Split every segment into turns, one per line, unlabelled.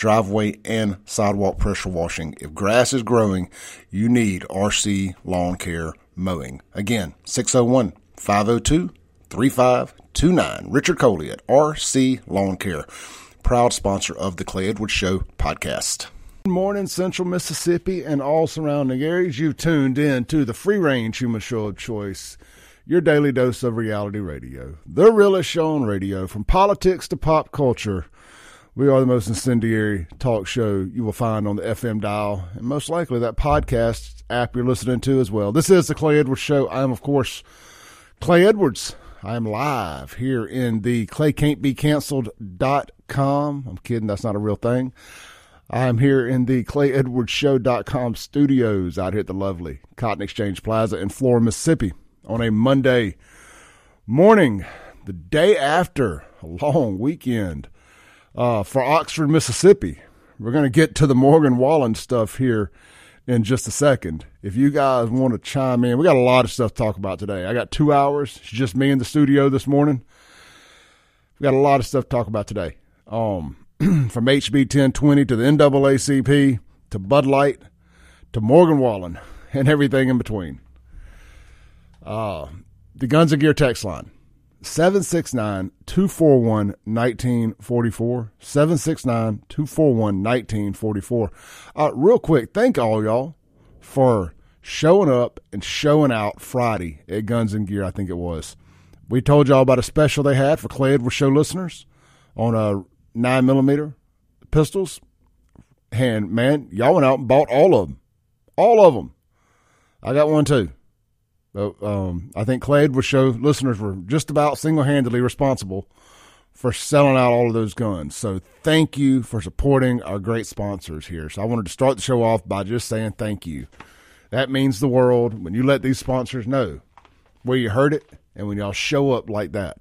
driveway and sidewalk pressure washing. If grass is growing, you need RC Lawn Care Mowing. Again, 601 502 3529. Richard Coley at RC Lawn Care, proud sponsor of the Clay Edwards Show podcast. Good morning, Central Mississippi and all surrounding areas. You've tuned in to the free range human show of choice, your daily dose of reality radio, the realest show on radio, from politics to pop culture. We are the most incendiary talk show you will find on the FM dial, and most likely that podcast app you're listening to as well. This is the Clay Edwards Show. I am, of course, Clay Edwards. I am live here in the claycan'tbecanceled.com. I'm kidding, that's not a real thing. I'm here in the clayedwardsshow.com studios out here at the lovely Cotton Exchange Plaza in Flora, Mississippi on a Monday morning, the day after a long weekend uh, for Oxford, Mississippi. We're going to get to the Morgan Wallen stuff here in just a second. If you guys want to chime in, we got a lot of stuff to talk about today. I got two hours. It's just me in the studio this morning. We got a lot of stuff to talk about today. Um, from HB 1020 to the NAACP to Bud Light to Morgan Wallen and everything in between. Uh, the Guns and Gear text line 769 241 1944. 769 241 1944. Uh, real quick, thank all y'all for showing up and showing out Friday at Guns and Gear, I think it was. We told y'all about a special they had for Clay Edwards Show listeners on a 9 millimeter pistols. And man, y'all went out and bought all of them. All of them. I got one too. But, um, I think Clay Edwards Show listeners were just about single handedly responsible for selling out all of those guns. So thank you for supporting our great sponsors here. So I wanted to start the show off by just saying thank you. That means the world when you let these sponsors know where you heard it and when y'all show up like that.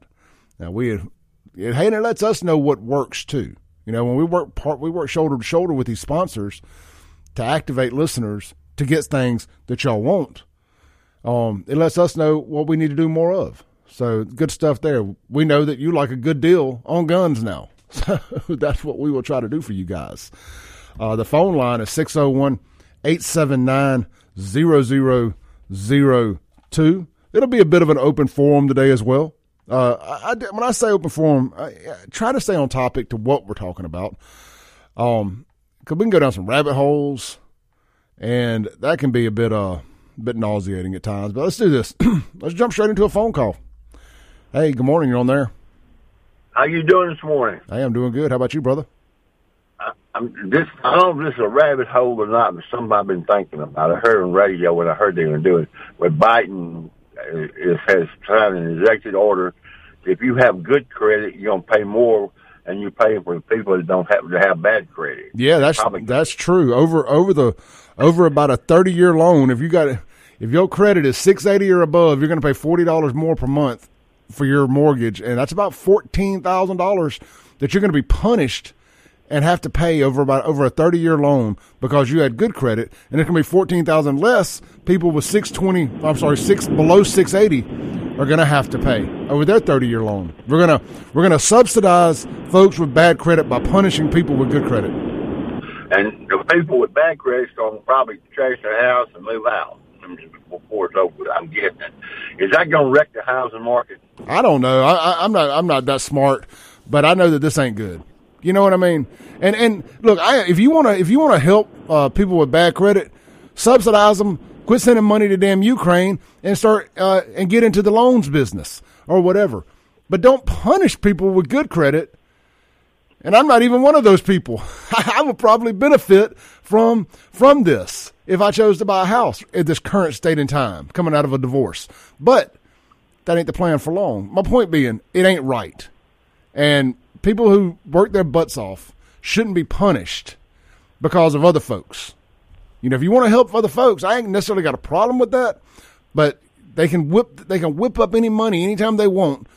Now we it, and it lets us know what works too. You know, when we work part, we work shoulder to shoulder with these sponsors to activate listeners to get things that y'all want um, it lets us know what we need to do more of. So good stuff there. We know that you like a good deal on guns now. So that's what we will try to do for you guys. Uh, the phone line is 601 879 0002. It'll be a bit of an open forum today as well. Uh, I, I, when I say open forum, I, try to stay on topic to what we're talking about. Um, cause we can go down some rabbit holes and that can be a bit, uh, bit nauseating at times. But let's do this. let's jump straight into a phone call. Hey, good morning. You're on there.
How you doing this morning?
Hey, I'm doing good. How about you, brother?
I, I'm this. I don't know if this is a rabbit hole or not, but something I've been thinking about. I heard on radio when I heard they were doing with Biden uh, is, has signed an executive order. If you have good credit, you're gonna pay more and you pay for the people that don't happen to have bad credit.
Yeah, that's Probably. that's true. Over over the over about a thirty year loan, if you got if your credit is 680 or above, you're going to pay $40 more per month for your mortgage. And that's about $14,000 that you're going to be punished and have to pay over about over a 30 year loan because you had good credit and going to be 14,000 less people with 620 I'm sorry 6 below 680 are going to have to pay over their 30 year loan. We're going to we're going to subsidize folks with bad credit by punishing people with good credit.
And the people with bad credit are going to probably trash their house and move out before it's over. I'm getting it. Is that going to wreck the housing market?
I don't know. I, I'm not. I'm not that smart, but I know that this ain't good. You know what I mean? And and look, I, if you want to if you want to help uh, people with bad credit, subsidize them. Quit sending money to damn Ukraine and start uh, and get into the loans business or whatever. But don't punish people with good credit. And I'm not even one of those people. I would probably benefit from from this if I chose to buy a house at this current state and time, coming out of a divorce. But that ain't the plan for long. My point being, it ain't right. And people who work their butts off shouldn't be punished because of other folks. You know, if you want to help other folks, I ain't necessarily got a problem with that, but they can whip they can whip up any money anytime they want.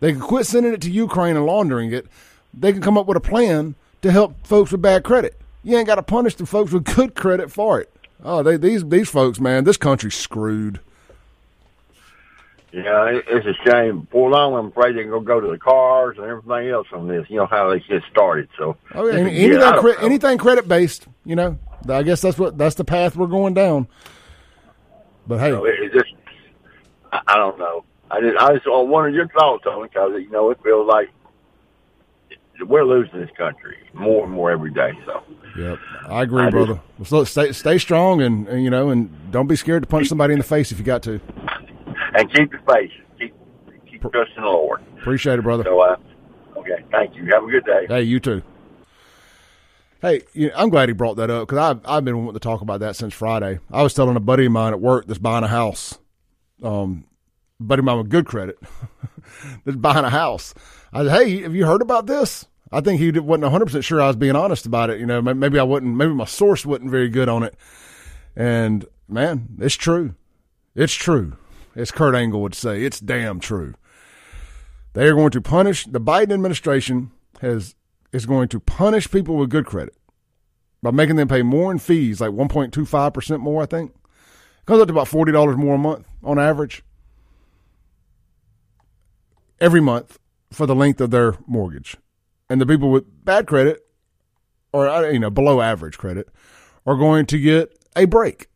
They can quit sending it to Ukraine and laundering it. They can come up with a plan to help folks with bad credit. You ain't got to punish the folks with good credit for it. Oh, they, these these folks, man, this country's screwed.
Yeah, it, it's a shame. Before long, I'm afraid they're to go to the cars and everything else on this. You know how they get started. So,
Oh yeah, any-
Yeah,
anything
I
cre- anything credit based, you know. I guess that's what that's the path we're going down. But hey,
So it, just, I, I don't know. I just, I just wanted your thoughts on it because you know it feels like we're losing this country more and more every day. So,
Yep, I agree,
I
brother. So stay stay strong and, and you know, and don't be scared to punch somebody in the face if you got to.
and keep your faith. Keep keep trusting the Lord.
Appreciate it, brother.
So, uh, okay, thank you. Have a good day.
Hey, you too. Hey, you I'm glad he brought that up because I've I've been wanting to talk about that since Friday. I was telling a buddy of mine at work that's buying a house, um, buddy of mine with good credit that's buying a house. I said, "Hey, have you heard about this?" I think he wasn't 100 percent sure I was being honest about it. You know, maybe I wasn't. Maybe my source wasn't very good on it. And man, it's true. It's true. As Kurt Angle would say, it's damn true. They are going to punish the Biden administration has is going to punish people with good credit by making them pay more in fees, like 1.25 percent more. I think it comes up to about forty dollars more a month on average every month for the length of their mortgage. And the people with bad credit or uh, you know below average credit are going to get a break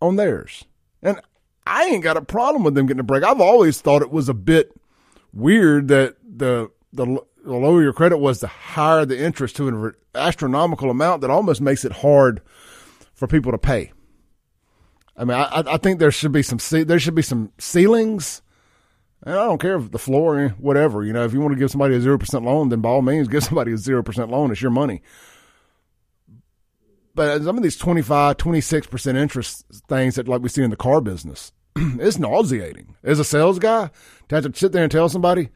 on theirs. And I ain't got a problem with them getting a break. I've always thought it was a bit weird that the the, the lower your credit was, the higher the interest to an astronomical amount that almost makes it hard for people to pay. I mean, I, I think there should be some there should be some ceilings. And I don't care if the floor, whatever, you know, if you want to give somebody a 0% loan, then by all means, give somebody a 0% loan. It's your money. But some of these 25, 26% interest things that like we see in the car business, it's nauseating. As a sales guy, to have to sit there and tell somebody,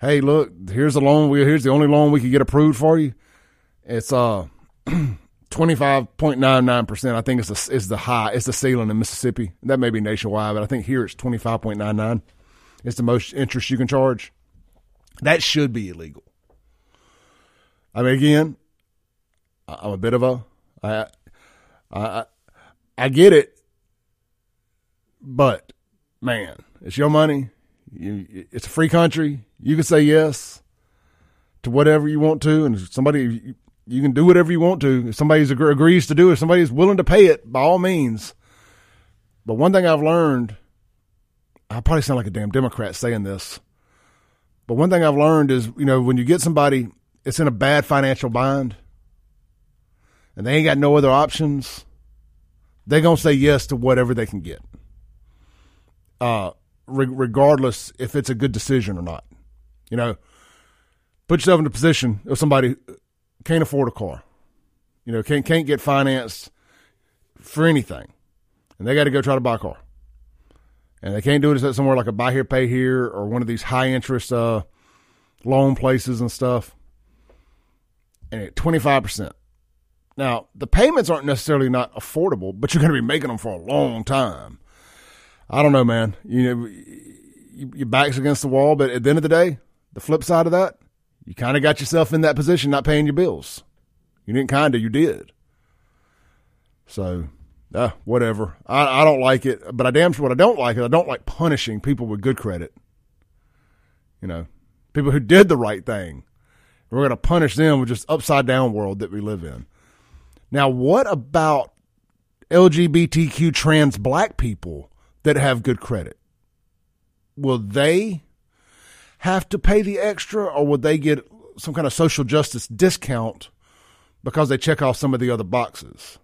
hey, look, here's the loan. We, here's the only loan we can get approved for you. It's, uh, 25.99%. I think it's the, it's the high, it's the ceiling in Mississippi. That may be nationwide, but I think here it's 25.99 is the most interest you can charge. That should be illegal. I mean, again, I'm a bit of a, I, I, I get it, but man, it's your money. You, it's a free country. You can say yes to whatever you want to, and somebody you can do whatever you want to. If somebody agrees to do, if somebody's willing to pay it, by all means. But one thing I've learned I probably sound like a damn Democrat saying this, but one thing I've learned is, you know, when you get somebody it's in a bad financial bind and they ain't got no other options, they're going to say yes to whatever they can get. Uh, re- regardless if it's a good decision or not. You know, put yourself in a position of somebody can't afford a car, you know, can't can't get financed for anything, and they got to go try to buy a car, and they can't do it somewhere like a buy here pay here or one of these high interest uh, loan places and stuff, and at twenty five percent. Now the payments aren't necessarily not affordable, but you're going to be making them for a long time. I don't know, man. You know, your back's against the wall, but at the end of the day, the flip side of that, you kind of got yourself in that position not paying your bills. You didn't kind of, you did. So, uh, whatever. I, I don't like it, but I damn sure what I don't like is I don't like punishing people with good credit. You know, people who did the right thing. We're going to punish them with just upside down world that we live in. Now, what about LGBTQ trans black people that have good credit? Will they have to pay the extra or will they get some kind of social justice discount because they check off some of the other boxes?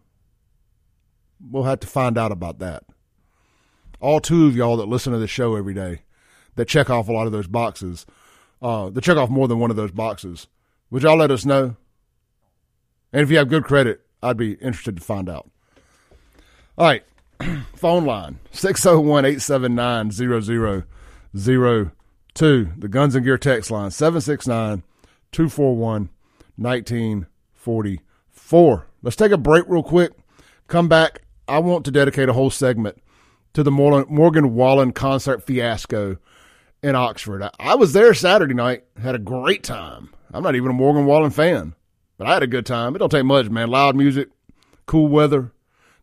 We'll have to find out about that. All two of y'all that listen to the show every day that check off a lot of those boxes, uh, that check off more than one of those boxes, would y'all let us know? And if you have good credit, I'd be interested to find out. All right. Phone line 601 879 0002. The Guns and Gear text line 769 241 19 44. Let's take a break real quick. Come back. I want to dedicate a whole segment to the Morgan Wallen concert fiasco in Oxford. I was there Saturday night, had a great time. I'm not even a Morgan Wallen fan, but I had a good time. It don't take much, man. Loud music, cool weather,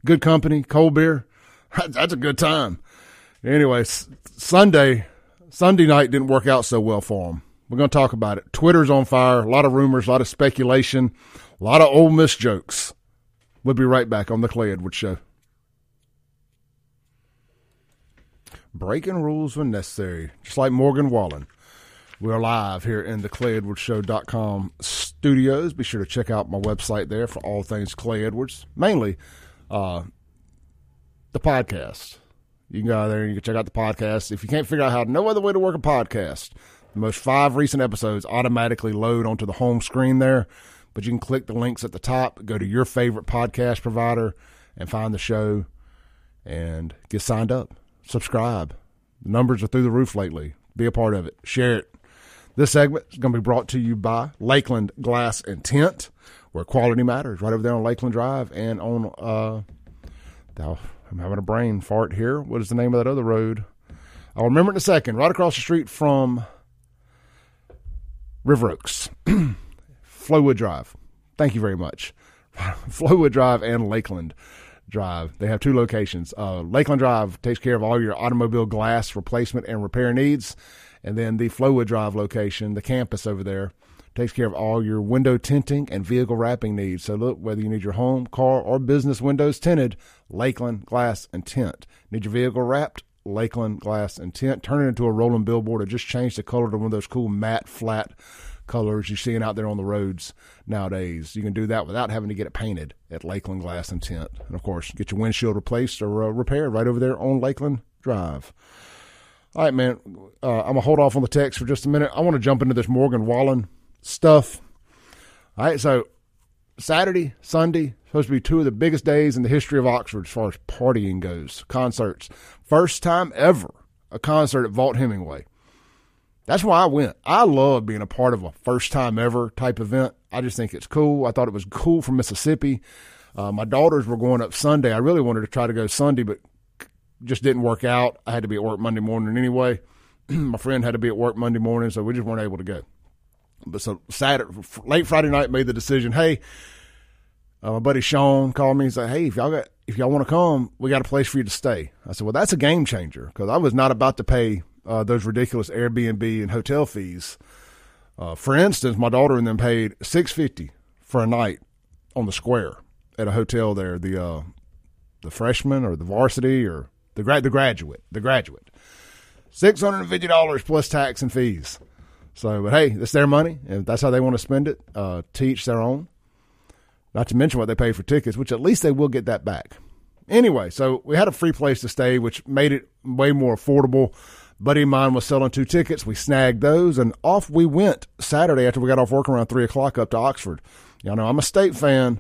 good company, cold beer. That's a good time. Anyway, Sunday, Sunday night didn't work out so well for them. We're going to talk about it. Twitter's on fire. A lot of rumors, a lot of speculation, a lot of Ole Miss jokes. We'll be right back on the Clay Edwards Show. Breaking rules when necessary, just like Morgan Wallen. We're live here in the ClayEdwardsShow.com studios. Be sure to check out my website there for all things Clay Edwards, mainly uh, the podcast. You can go out there and you can check out the podcast. If you can't figure out how, no other way to work a podcast, the most five recent episodes automatically load onto the home screen there. But you can click the links at the top, go to your favorite podcast provider, and find the show and get signed up. Subscribe. The numbers are through the roof lately. Be a part of it. Share it. This segment is going to be brought to you by Lakeland Glass and Tint, where quality matters, right over there on Lakeland Drive and on, uh, I'm having a brain fart here. What is the name of that other road? I'll remember in a second. Right across the street from River Oaks, Flowwood Drive. Thank you very much. Flowwood Drive and Lakeland Drive. They have two locations. Uh, Lakeland Drive takes care of all your automobile glass replacement and repair needs. And then the Flowwood Drive location, the campus over there, takes care of all your window tinting and vehicle wrapping needs. So look, whether you need your home, car, or business windows tinted, Lakeland Glass and Tint. Need your vehicle wrapped? Lakeland Glass and Tint. Turn it into a rolling billboard or just change the color to one of those cool matte flat colors you're seeing out there on the roads nowadays. You can do that without having to get it painted at Lakeland Glass and Tint. And of course, get your windshield replaced or uh, repaired right over there on Lakeland Drive. All right, man. Uh, I'm gonna hold off on the text for just a minute. I want to jump into this Morgan Wallen stuff. All right, so Saturday, Sunday, supposed to be two of the biggest days in the history of Oxford as far as partying goes. Concerts. First time ever a concert at Vaught Hemingway. That's why I went. I love being a part of a first time ever type event. I just think it's cool. I thought it was cool from Mississippi. Uh, my daughters were going up Sunday. I really wanted to try to go Sunday, but just didn't work out. I had to be at work Monday morning anyway. my friend had to be at work Monday morning, so we just weren't able to go. But so Saturday, late Friday night, made the decision. Hey, uh, my buddy Sean called me and said, "Hey, if y'all got if y'all want to come, we got a place for you to stay." I said, "Well, that's a game changer because I was not about to pay uh, those ridiculous Airbnb and hotel fees. Uh, for instance, my daughter and them paid six fifty for a night on the square at a hotel there. The uh, the freshman or the varsity or the grad the graduate the graduate six hundred and fifty dollars plus tax and fees." So, but hey, it's their money, and that's how they want to spend it. Uh, teach their own. Not to mention what they pay for tickets, which at least they will get that back. Anyway, so we had a free place to stay, which made it way more affordable. Buddy of mine was selling two tickets. We snagged those, and off we went Saturday after we got off work around three o'clock up to Oxford. Y'all know I'm a state fan,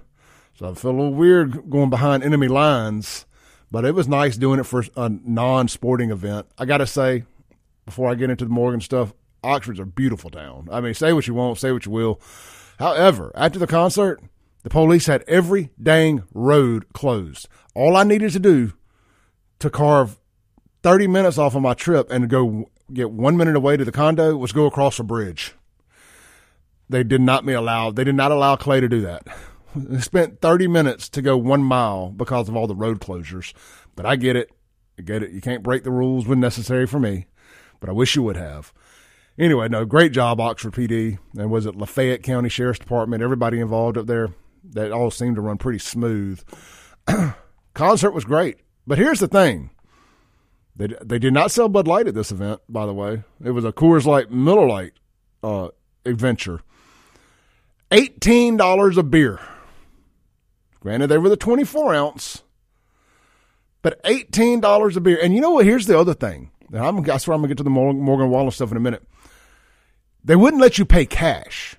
so I feel a little weird going behind enemy lines, but it was nice doing it for a non-sporting event. I got to say, before I get into the Morgan stuff, Oxford's a beautiful town. I mean, say what you want, say what you will. However, after the concert, the police had every dang road closed. All I needed to do to carve 30 minutes off of my trip and go get one minute away to the condo was go across a bridge. They did not me allow. They did not allow Clay to do that. They spent 30 minutes to go one mile because of all the road closures. But I get it. I get it. You can't break the rules when necessary for me. But I wish you would have anyway, no, great job, Oxford PD. And was it Lafayette County Sheriff's Department? Everybody involved up there. That all seemed to run pretty smooth. Concert was great. But here's the thing. They, they did not sell Bud Light at this event, by the way. It was a Coors Light, Miller Lite uh, adventure. $18 a beer. Granted, they were the 24 ounce, but $18 a beer. And you know what? Here's the other thing. I'm, I swear I'm to get to the Morgan Wallen stuff in a minute. They wouldn't let you pay cash.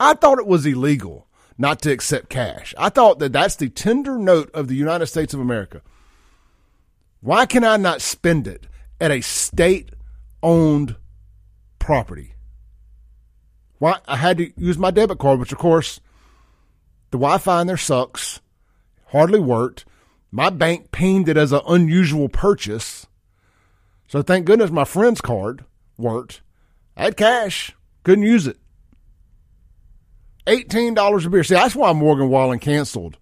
I thought it was illegal not to accept cash. I thought that that's the tender note of the United States of America. Why can I not spend it at a state owned property? Why I had to use my debit card, which of course The Wi Fi in there sucks, hardly worked. My bank pinged it as an unusual purchase. So thank goodness my friend's card worked. I had cash, couldn't use it. $18 a beer. See, that's why Morgan Wallen canceled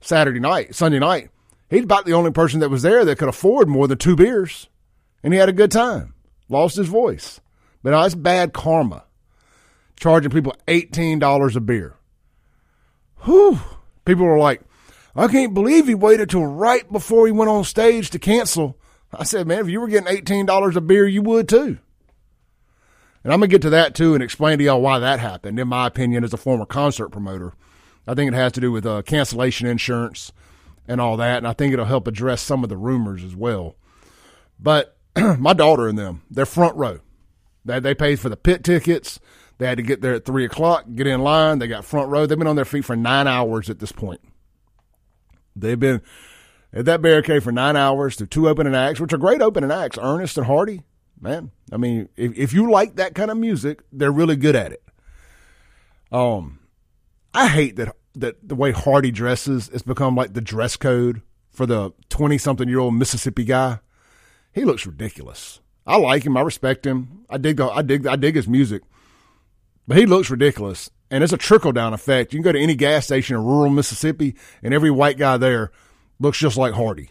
Saturday night, Sunday night. He's about the only person that was there that could afford more than two beers. And he had a good time. Lost his voice. But that's bad karma. Charging people $18 a beer. Whew. People were like, I can't believe he waited till right before he went on stage to cancel. I said, man, if you were getting $18 a beer, you would too. And I'm going to get to that too and explain to y'all why that happened, in my opinion, as a former concert promoter. I think it has to do with uh, cancellation insurance and all that. And I think it'll help address some of the rumors as well. But my daughter and them, they're front row. They, they paid for the pit tickets. They had to get there at 3 o'clock, get in line. They got front row. They've been on their feet for nine hours at this point. They've been at that barricade for nine hours through two opening acts, which are great opening acts, Ernest and Hardy man. I mean, if if you like that kind of music, they're really good at it. Um, I hate that that the way Hardy dresses has become like the dress code for the twenty something year old Mississippi guy. He looks ridiculous. I like him. I respect him. I dig the I dig I dig his music, but he looks ridiculous. And it's a trickle down effect. You can go to any gas station in rural Mississippi, and every white guy there looks just like Hardy.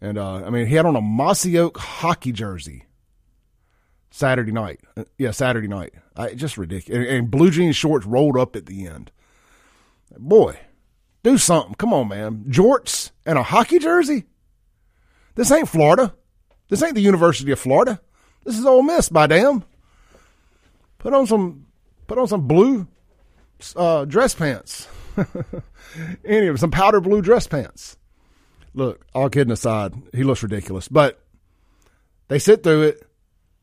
And uh, I mean, he had on a Mossy Oak hockey jersey Saturday night. Yeah, Saturday night. I, just ridiculous. And, and blue jean shorts rolled up at the end. Boy, do something. Come on, man. Jorts and a hockey jersey? This ain't Florida. This ain't the University of Florida. This is Ole Miss, by damn. Put on some, put on some blue uh, dress pants. anyway, some powder blue dress pants look, all kidding aside, he looks ridiculous. But they sit through it.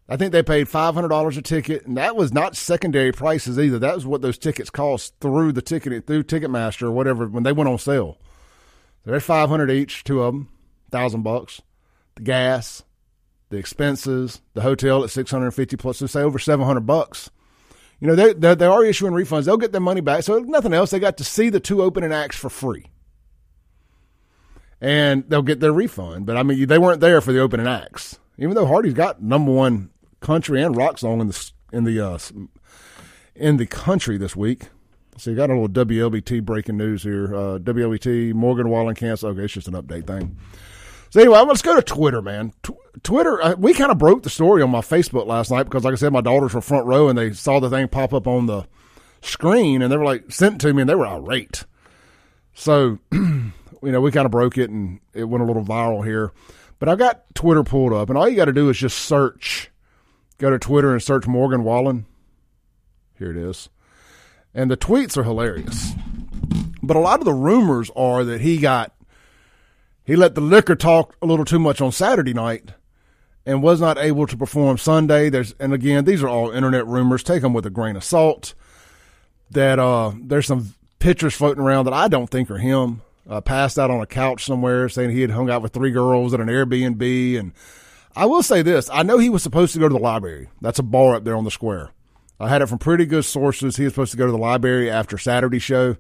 I think they paid five hundred dollars a ticket, and that was not secondary prices either. That was what those tickets cost through the ticket through Ticketmaster or whatever when they went on sale. They're five hundred each, two of them, thousand bucks. The gas, the expenses, the hotel at six hundred and fifty plus, so say over seven hundred bucks. You know they, they they are issuing refunds. They'll get their money back. So nothing else, they got to see the two opening acts for free and they'll get their refund. But I mean, they weren't there for the opening acts, even though Hardy's got number one country and rock song in the in the uh, in the country this week. So you got a little WLBT breaking news here. Uh, WLBT Morgan Wallen cancel. Okay, it's just an update thing. So anyway, let's go to Twitter, man. Twitter, uh, we kind of broke the story on my Facebook last night because, like I said, my daughters were front row and they saw the thing pop up on the screen and they were like sent it to me and they were irate. So you know, we kind of broke it and it went a little viral here. But I've got Twitter pulled up, and all you got to do is just search. Go to Twitter and search Morgan Wallen. Here it is. And the tweets are hilarious. But a lot of the rumors are that he got, he let the liquor talk a little too much on Saturday night and was not able to perform Sunday. There's, and again, these are all internet rumors. Take them with a grain of salt. That uh, there's some pictures floating around that I don't think are him uh, passed out on a couch somewhere saying he had hung out with three girls at an Airbnb. And I will say this I know he was supposed to go to the library. That's a bar up there on the square. I had it from pretty good sources. He was supposed to go to the library after Saturday show.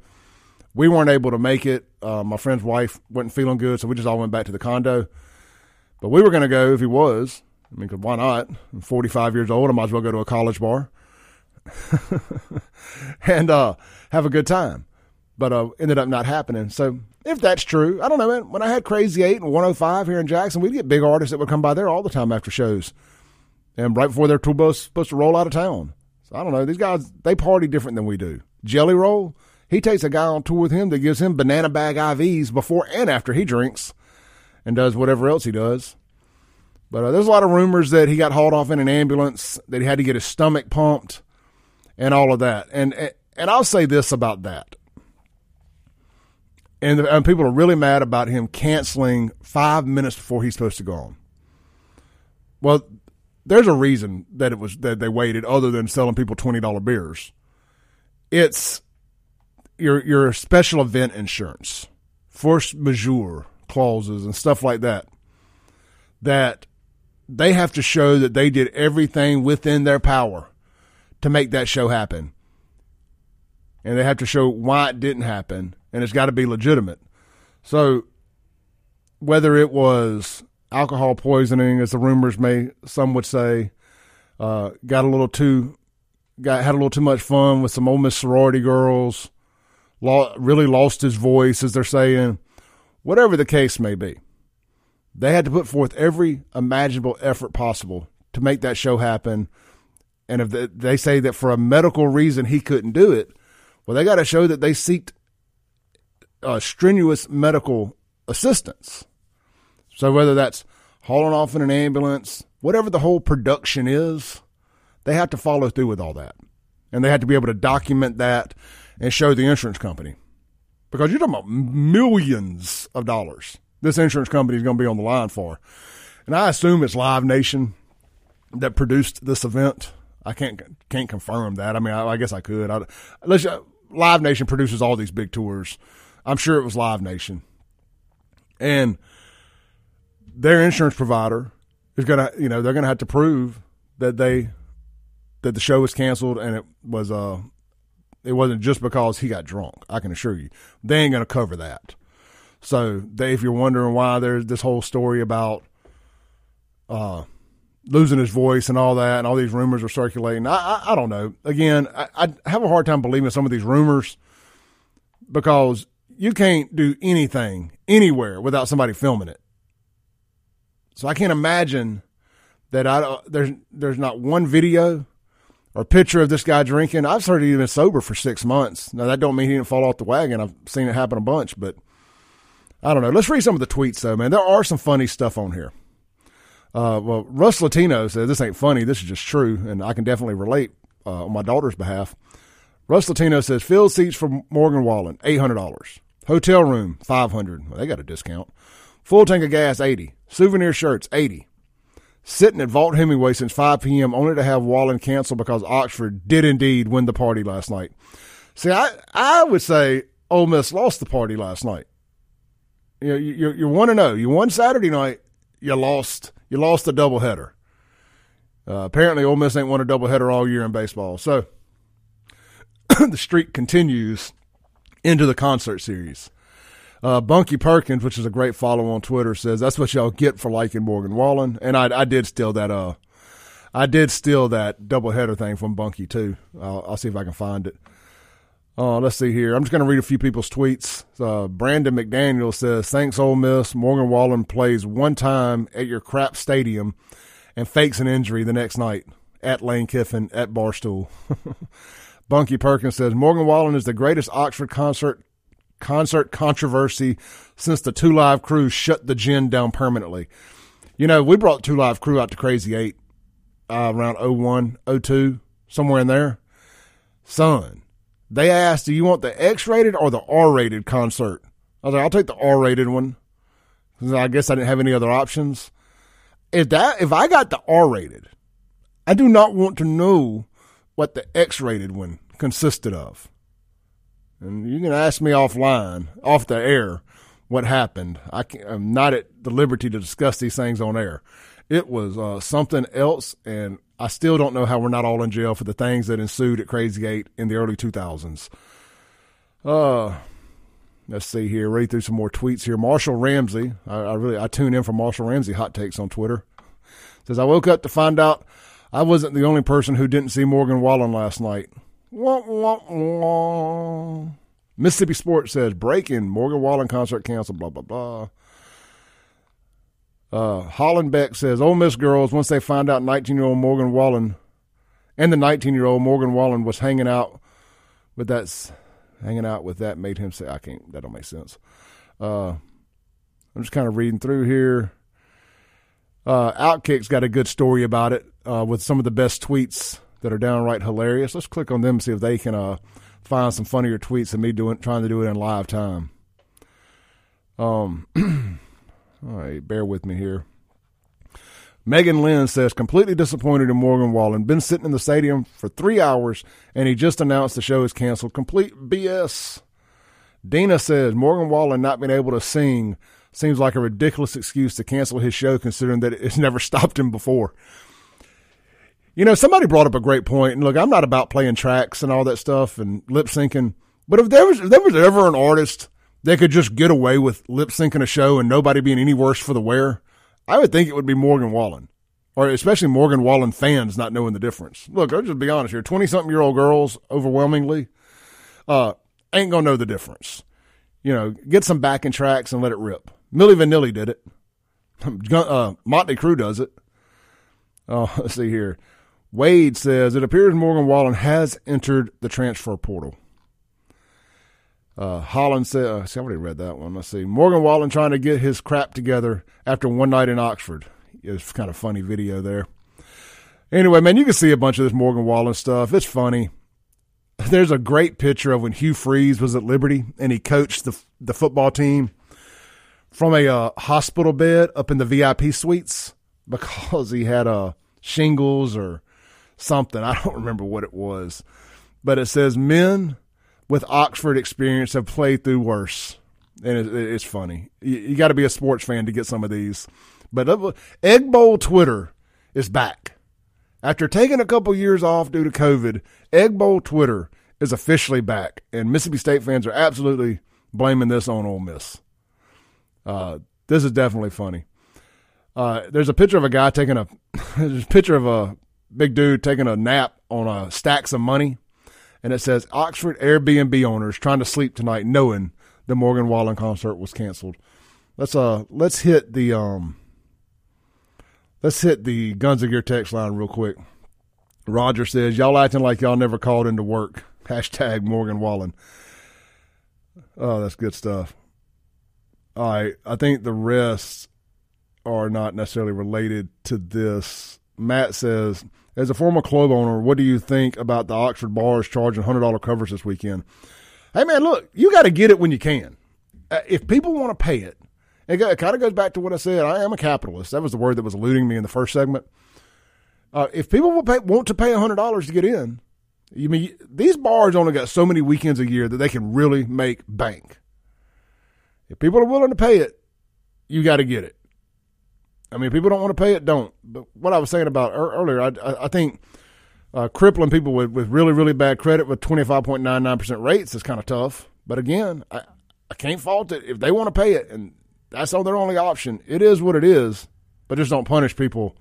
We weren't able to make it. Uh, my friend's wife wasn't feeling good, so we just all went back to the condo. But we were going to go if he was. I mean, why not? I'm 45 years old. I might as well go to a college bar and uh, have a good time. But uh, ended up not happening. So if that's true, I don't know. Man. When I had Crazy 8 and 105 here in Jackson, we'd get big artists that would come by there all the time after shows. And right before their tour bus supposed to roll out of town. So I don't know. These guys, they party different than we do. Jelly Roll, he takes a guy on tour with him that gives him banana bag IVs before and after he drinks and does whatever else he does. But uh, there's a lot of rumors that he got hauled off in an ambulance, that he had to get his stomach pumped, and all of that. And and I'll say this about that and, and people are really mad about him canceling five minutes before he's supposed to go on. Well, there's a reason that it was that they waited, other than selling people twenty dollar beers. It's your your special event insurance, force majeure clauses, and stuff like that. That they have to show that they did everything within their power to make that show happen. and they have to show why it didn't happen, and it's got to be legitimate. So, whether it was alcohol poisoning, as the rumors may some would say, uh, got a little too got had a little too much fun with some Ole Miss sorority girls, really lost his voice, as they're saying. Whatever the case may be, they had to put forth every imaginable effort possible to make that show happen. And if they say that for a medical reason he couldn't do it, well, they got to show that they seeked uh, strenuous medical assistance. So whether that's hauling off in an ambulance, whatever the whole production is, they have to follow through with all that. And they have to be able to document that and show the insurance company. Because you're talking about millions of dollars this insurance company is going to be on the line for. And I assume it's Live Nation that produced this event. I can't can't confirm that. I mean, I, I guess I could. I, let's, Live Nation produces all these big tours. I'm sure it was Live Nation, and their insurance provider is gonna, you know, they're gonna have to prove that they that the show was canceled and it was uh it wasn't just because he got drunk. I can assure you, they ain't gonna cover that. So, they, if you're wondering why there's this whole story about uh losing his voice and all that, and all these rumors are circulating. I, I, I don't know. Again, I, I, have a hard time believing some of these rumors because you can't do anything anywhere without somebody filming it. So I can't imagine that I there's there's not one video or picture of this guy drinking. I've heard he's been sober for six months. Now that don't mean he didn't fall off the wagon. I've seen it happen a bunch, but I don't know. Let's read some of the tweets though, man. There are some funny stuff on here. Uh, well, Russ Latino says this ain't funny. This is just true, and I can definitely relate uh, on my daughter's behalf. Russ Latino says field seats for Morgan Wallen, eight hundred dollars. Hotel room, five hundred. Well, they got a discount. Full tank of gas, 80. Souvenir shirts, 80. Sitting at Vaught Hemingway since 5 p.m. only to have Wallen cancel because Oxford did indeed win the party last night. See, I, I would say Ole Miss lost the party last night. You know, you're, you're 1 0. You won Saturday night, you lost you lost the doubleheader. Uh, apparently, Ole Miss ain't won a doubleheader all year in baseball. So the streak continues into the concert series. Uh, Bunky Perkins, which is a great follow on Twitter, says that's what y'all get for liking Morgan Wallen, and I, I did steal that. Uh, I did steal that doubleheader thing from Bunky too. I'll, I'll see if I can find it. Uh, let's see here. I'm just going to read a few people's tweets. Uh, Brandon McDaniel says, "Thanks, Ole Miss. Morgan Wallen plays one time at your crap stadium, and fakes an injury the next night at Lane Kiffin at Barstool." Bunky Perkins says Morgan Wallen is the greatest Oxford concert concert controversy since the Two Live Crew shut the gin down permanently. You know, we brought Two Live Crew out to Crazy 8 uh, around 01, 02, somewhere in there. Son, they asked, do you want the X rated or the R rated concert? I was like, I'll take the R rated one. I guess I didn't have any other options. If that, if I got the R rated, I do not want to know what the X rated one consisted of and you can ask me offline, off the air, what happened. I am not at the liberty to discuss these things on air. It was uh, something else, and I still don't know how we're not all in jail for the things that ensued at Crazy Eight in the early 2000s. Uh, let's see here. Read through some more tweets here. Marshall Ramsey, I, I really I tune in for Marshall Ramsey hot takes on Twitter. Says I woke up to find out I wasn't the only person who didn't see Morgan Wallen last night. Wah, wah, wah. Mississippi Sports says breaking Morgan Wallen concert canceled. Blah blah blah. Uh, says Ole Miss girls once they find out 19 year old Morgan Wallen and the 19 year old Morgan Wallen was hanging out with that hanging out with that made him say I can't that don't make sense. Uh, I'm just kind of reading through here. Uh, Outkick's got a good story about it uh, with some of the best tweets that are downright hilarious. Let's click on them and see if they can uh, find some funnier tweets than me doing trying to do it in live time. Um, all right, bear with me here. Megan Lynn says, completely disappointed in Morgan Wallen. Been sitting in the stadium for three hours, and he just announced the show is canceled. Complete BS. Dina says, Morgan Wallen not being able to sing seems like a ridiculous excuse to cancel his show, considering that it's never stopped him before. You know, somebody brought up a great point, and look, I'm not about playing tracks and all that stuff and lip syncing, but if there was if there was ever an artist that could just get away with lip syncing a show and nobody being any worse for the wear, I would think it would be Morgan Wallen, or especially Morgan Wallen fans not knowing the difference. Look, I'll just be honest here: twenty something year old girls, overwhelmingly, uh, ain't gonna know the difference. You know, get some backing tracks and let it rip. Milli Vanilli did it. Uh, Motley Crue does it. Oh, let's see here. Wade says it appears Morgan Wallen has entered the transfer portal. Uh, Holland said, uh, see, I already read that one. Let's see. Morgan Wallen trying to get his crap together after one night in Oxford. It's kind of funny video there. Anyway, man, you can see a bunch of this Morgan Wallen stuff. It's funny. There's a great picture of when Hugh Freeze was at Liberty and he coached the the football team from a uh, hospital bed up in the VIP suites because he had uh, shingles or something. I don't remember what it was, but it says men with Oxford experience have played through worse, and it, it's funny. You, you got to be a sports fan to get some of these. But uh, Egg Bowl Twitter is back after taking a couple years off due to COVID. Egg Bowl Twitter is officially back, and Mississippi State fans are absolutely blaming this on Ole Miss. Uh, this is definitely funny. Uh, there's a picture of a guy taking a there's a picture of a big dude taking a nap on a stacks of money, and it says Oxford Airbnb owners trying to sleep tonight, knowing the Morgan Wallen concert was canceled. Let's uh let's hit the um let's hit the Guns of Gear text line real quick. Roger says y'all acting like y'all never called into work. Hashtag Morgan Wallen. Oh, that's good stuff. All right, I think the rest are not necessarily related to this. Matt says, as a former club owner, what do you think about the Oxford bars charging hundred dollar covers this weekend? Hey man, look, you got to get it when you can. Uh, if people want to pay it, it, kind of goes back to what I said. I am a capitalist. That was the word that was eluding me in the first segment. Uh, if people will pay, want to pay hundred dollars to get in, you mean these bars only got so many weekends a year that they can really make bank. If people are willing to pay it, you got to get it. I mean, people don't want to pay it, don't. But what I was saying about earlier, I, I, think uh, crippling people with, with really, really bad credit with 25.99% rates is kind of tough. But again, I, I can't fault it. If they want to pay it and that's all their only option, it is what it is. But just don't punish people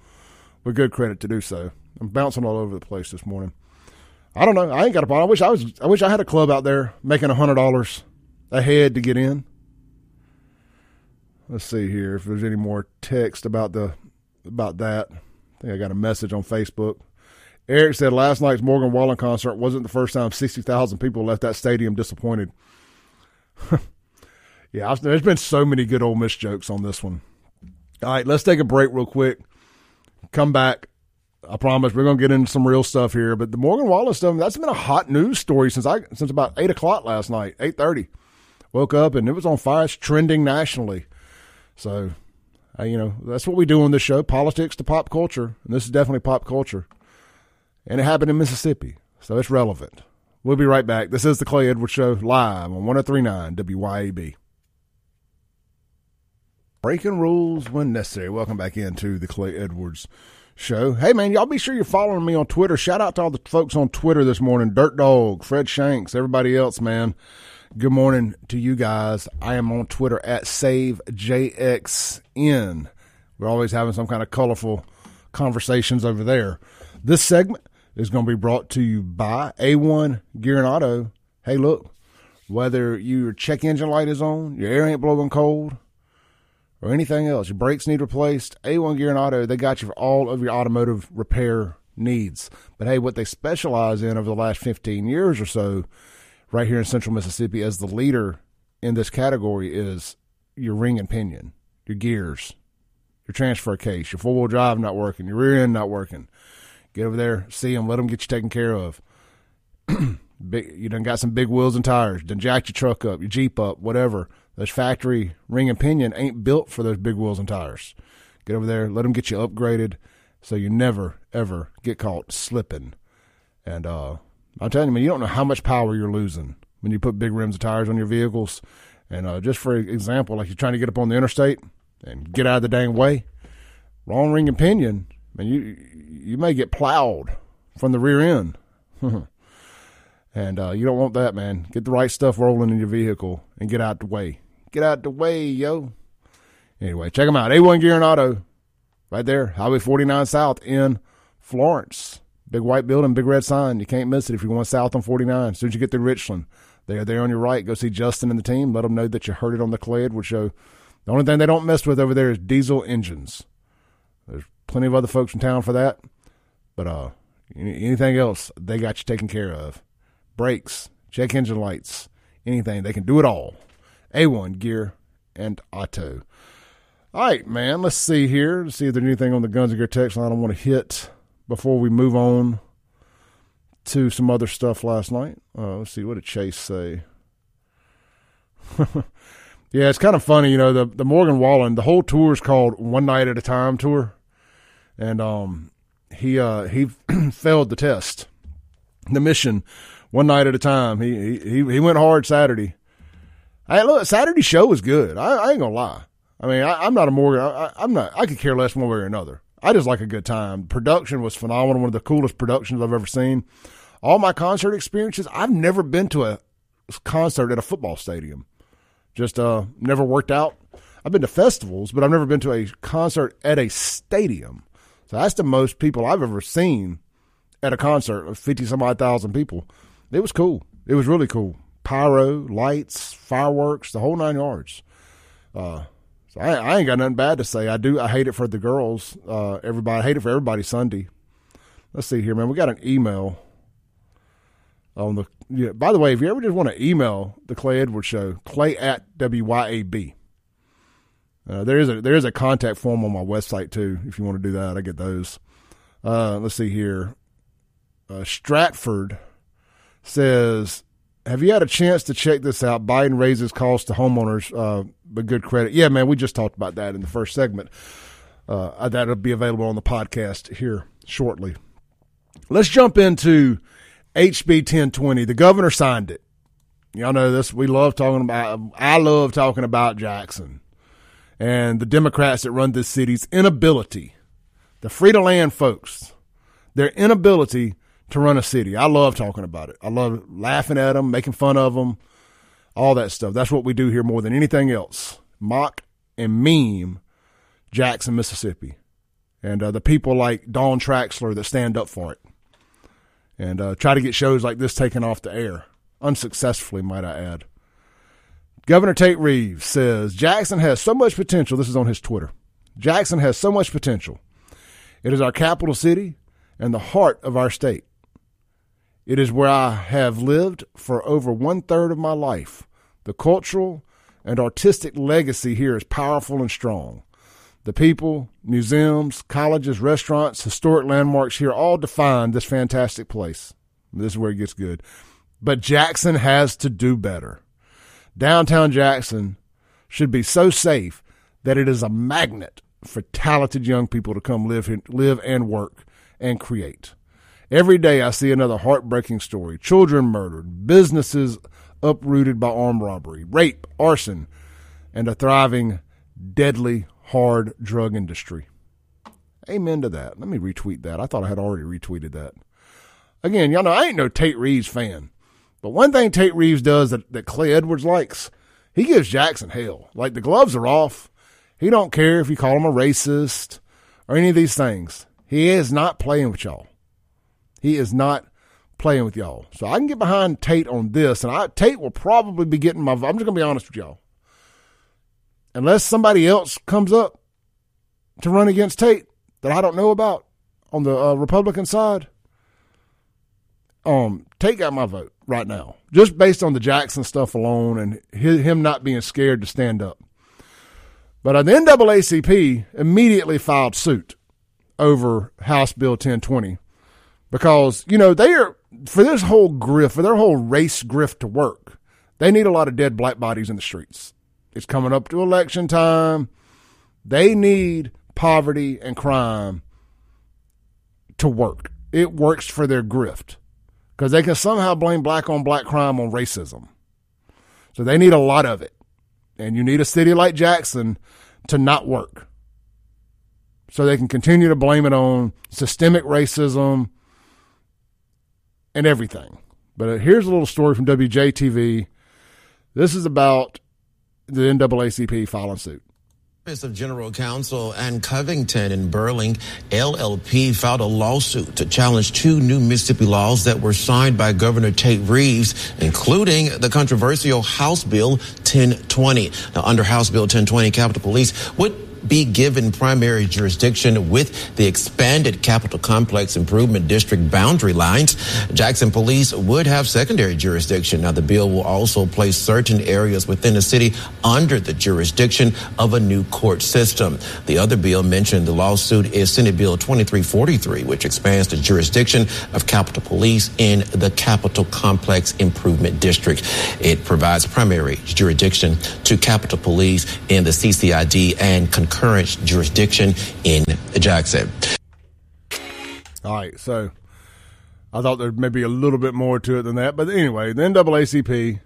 with good credit to do so. I'm bouncing all over the place this morning. I don't know. I ain't got a problem. I wish I was. I wish I had a club out there making hundred dollars a head to get in. Let's see here if there's any more text about the about that. I think I got a message on Facebook. Eric said last night's Morgan Wallen concert wasn't the first time 60,000 people left that stadium disappointed. yeah, there's been so many good Ole Miss jokes on this one. All right, let's take a break real quick. Come back. I promise we're gonna get into some real stuff here. But the Morgan Wallen stuff that's been a hot news story since I since about eight o'clock last night, eight thirty. Woke up and it was on fire. It's trending nationally. So, uh, you know, that's what we do on this show politics to pop culture. And this is definitely pop culture. And it happened in Mississippi. So it's relevant. We'll be right back. This is the Clay Edwards Show live on 1039 WYAB. Breaking rules when necessary. Welcome back into the Clay Edwards Show. Hey, man, y'all be sure you're following me on Twitter. Shout out to all the folks on Twitter this morning Dirt Dog, Fred Shanks, everybody else, man. Good morning to you guys. I am on Twitter at SaveJXN. We're always having some kind of colorful conversations over there. This segment is going to be brought to you by A1 Gear and Auto. Hey, look, whether your check engine light is on, your air ain't blowing cold, or anything else, your brakes need replaced, A1 Gear and Auto, they got you for all of your automotive repair needs. But hey, what they specialize in over the last 15 years or so right here in central Mississippi as the leader in this category is your ring and pinion, your gears, your transfer case, your four wheel drive not working, your rear end not working. Get over there, see them, let them get you taken care of. big, you done got some big wheels and tires, done jacked your truck up, your Jeep up, whatever. Those factory ring and pinion ain't built for those big wheels and tires. Get over there, let them get you upgraded so you never, ever get caught slipping. And uh, I'm telling you, man, you don't know how much power you're losing when you put big rims and tires on your vehicles. And uh, just for example, like you're trying to get up on the interstate and get out of the dang way, wrong ring and pinion man, you you may get plowed from the rear end. and uh, you don't want that, man. Get the right stuff rolling in your vehicle and get out the way. Get out the way, yo. Anyway, check them out. A1 Gear and Auto, right there, Highway 49 South in Florence. Big white building, big red sign. You can't miss it if you're going south on 49. As soon as you get to Richland, they are there on your right. Go see Justin and the team. Let them know that you heard it on the Clay Edwards show. The only thing they don't mess with over there is diesel engines. There's plenty of other folks in town for that. But uh, anything else, they got you taken care of. Brakes, check engine lights, anything. They can do it all. A1 Gear and Auto. All right, man. Let's see here. Let's see if there's anything on the Guns and Gear text line I want to hit before we move on to some other stuff last night. Uh, let's see. What did Chase say? yeah, it's kind of funny. You know, the the Morgan Wallen, the whole tour is called One Night at a Time Tour, and um, he uh he failed the test, the mission, one night at a time. He he he went hard Saturday. Hey, look, Saturday show was good. I, I ain't gonna lie. I mean, I, am not a Morgan. I, I'm not. I could care less one way or another. I just like a good time. Production was phenomenal. One of the coolest productions I've ever seen. All my concert experiences. I've never been to a concert at a football stadium. Just uh, never worked out. I've been to festivals, but I've never been to a concert at a stadium. So that's the most people I've ever seen at a concert of 50 some odd thousand people. It was cool. It was really cool. Pyro, lights, fireworks, the whole nine yards. Uh, so I, I, ain't got nothing bad to say. I do. I hate it for the girls. Uh, everybody I hate it for everybody Sunday. Let's see here, man. We got an email on the. Yeah, by the way, if you ever just want to email the Clay Edwards Show, clay at wyab. Uh, there is a there is a contact form on my website too. If you want to do that, I get those. Uh, let's see here. Uh, Stratford says, "Have you had a chance to check this out? Biden raises costs to homeowners, uh, but good credit. Yeah, man, we just talked about that in the first segment. Uh, that'll be available on the podcast here shortly. Let's jump into HB 1020. The governor signed it. Y'all know this. We love talking about. I love talking about Jackson." and the Democrats that run this city's inability, the Free the Land folks, their inability to run a city. I love talking about it. I love laughing at them, making fun of them, all that stuff. That's what we do here more than anything else. Mock and meme Jackson, Mississippi, and uh, the people like Don Traxler that stand up for it, and uh, try to get shows like this taken off the air unsuccessfully, might I add. Governor Tate Reeves says Jackson has so much potential. This is on his Twitter. Jackson has so much potential. It is our capital city and the heart of our state. It is where I have lived for over one third of my life. The cultural and artistic legacy here is powerful and strong. The people, museums, colleges, restaurants, historic landmarks here all define this fantastic place. This is where it gets good. But Jackson has to do better downtown Jackson should be so safe that it is a magnet for talented young people to come live live and work and create. Every day I see another heartbreaking story. Children murdered, businesses uprooted by armed robbery, rape, arson, and a thriving, deadly, hard drug industry. Amen to that. Let me retweet that. I thought I had already retweeted that. Again, y'all know I ain't no Tate Reeves fan. But one thing Tate Reeves does that, that Clay Edwards likes, he gives Jackson hell. Like the gloves are off. He don't care if you call him a racist or any of these things. He is not playing with y'all. He is not playing with y'all. So I can get behind Tate on this, and I, Tate will probably be getting my. I'm just gonna be honest with y'all. Unless somebody else comes up to run against Tate that I don't know about on the uh, Republican side, um, Tate got my vote right now, just based on the Jackson stuff alone and his, him not being scared to stand up. But uh, the NAACP immediately filed suit over House Bill 1020 because, you know, they are, for this whole grift, for their whole race grift to work, they need a lot of dead black bodies in the streets. It's coming up to election time. They need poverty and crime to work. It works for their grift because they can somehow blame black on black crime on racism. So they need a lot of it. And you need a city like Jackson to not work. so they can continue to blame it on systemic racism and everything. But here's a little story from WJTV. This is about the NAACP filing suit.
Office of General Counsel Ann Covington and Burling, LLP filed a lawsuit to challenge two new Mississippi laws that were signed by Governor Tate Reeves, including the controversial House Bill 1020. Now, under House Bill 1020, Capitol Police would be given primary jurisdiction with the expanded Capitol Complex Improvement District boundary lines. Jackson Police would have secondary jurisdiction. Now, the bill will also place certain areas within the city under the jurisdiction of a new court system. The other bill mentioned the lawsuit is Senate Bill 2343, which expands the jurisdiction of Capitol Police in the Capitol Complex Improvement District. It provides primary jurisdiction to Capitol Police in the CCID and concurrent current jurisdiction in Jackson.
All right, so I thought there'd maybe a little bit more to it than that, but anyway, the NAACP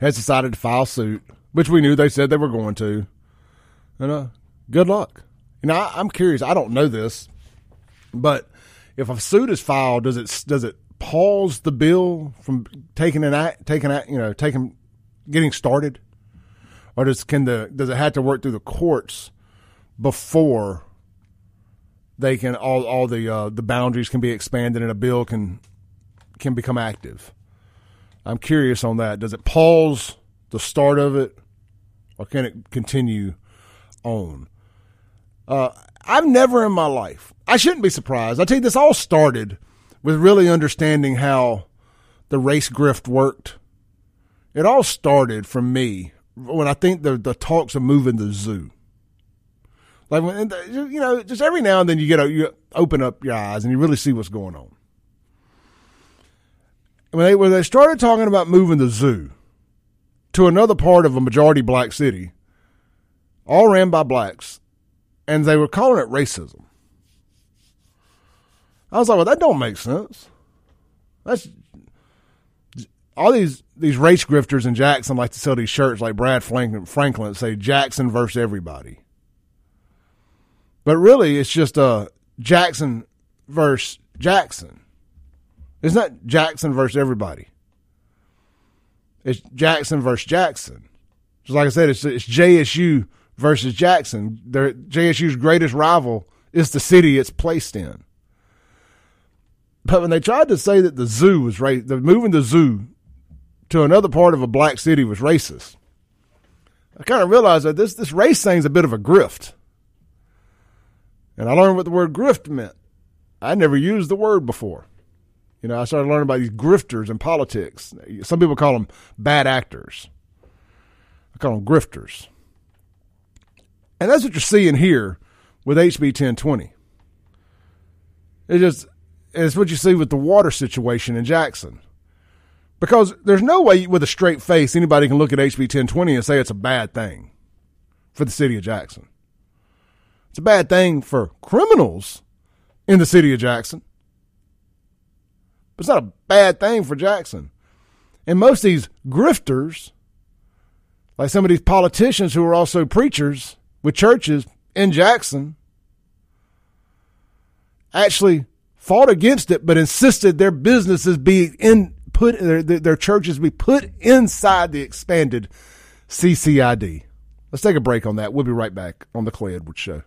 has decided to file suit, which we knew they said they were going to. And uh, good luck. You know, I, I'm curious. I don't know this, but if a suit is filed, does it does it pause the bill from taking an act, taking act, you know, taking getting started, or does can the does it have to work through the courts before they can all all the uh, the boundaries can be expanded and a bill can can become active. I'm curious on that. Does it pause the start of it, or can it continue on? Uh, I've never in my life. I shouldn't be surprised. I tell you, this all started with really understanding how the race grift worked. It all started from me when I think the the talks of moving the zoo. Like when uh, you know, just every now and then you get a, you open up your eyes and you really see what's going on. When they when they started talking about moving the zoo to another part of a majority black city, all ran by blacks, and they were calling it racism. I was like, well, that don't make sense. That's all these these race grifters in Jackson like to sell these shirts like Brad Franklin, Franklin say Jackson versus everybody. But really, it's just uh, Jackson versus Jackson. It's not Jackson versus everybody. It's Jackson versus Jackson. Just like I said, it's, it's JSU versus Jackson. Their, JSU's greatest rival is the city it's placed in. But when they tried to say that the zoo was right, moving the zoo to another part of a black city was racist, I kind of realized that this this race thing's a bit of a grift. And I learned what the word grift meant. I never used the word before. You know, I started learning about these grifters in politics. Some people call them bad actors. I call them grifters. And that's what you're seeing here with HB 1020. It just it's what you see with the water situation in Jackson. Because there's no way with a straight face anybody can look at HB 1020 and say it's a bad thing for the city of Jackson. It's a bad thing for criminals in the city of Jackson. But it's not a bad thing for Jackson. And most of these grifters, like some of these politicians who are also preachers with churches in Jackson, actually fought against it, but insisted their businesses be in put their, their churches be put inside the expanded CCID. Let's take a break on that. We'll be right back on the Clay Edwards Show.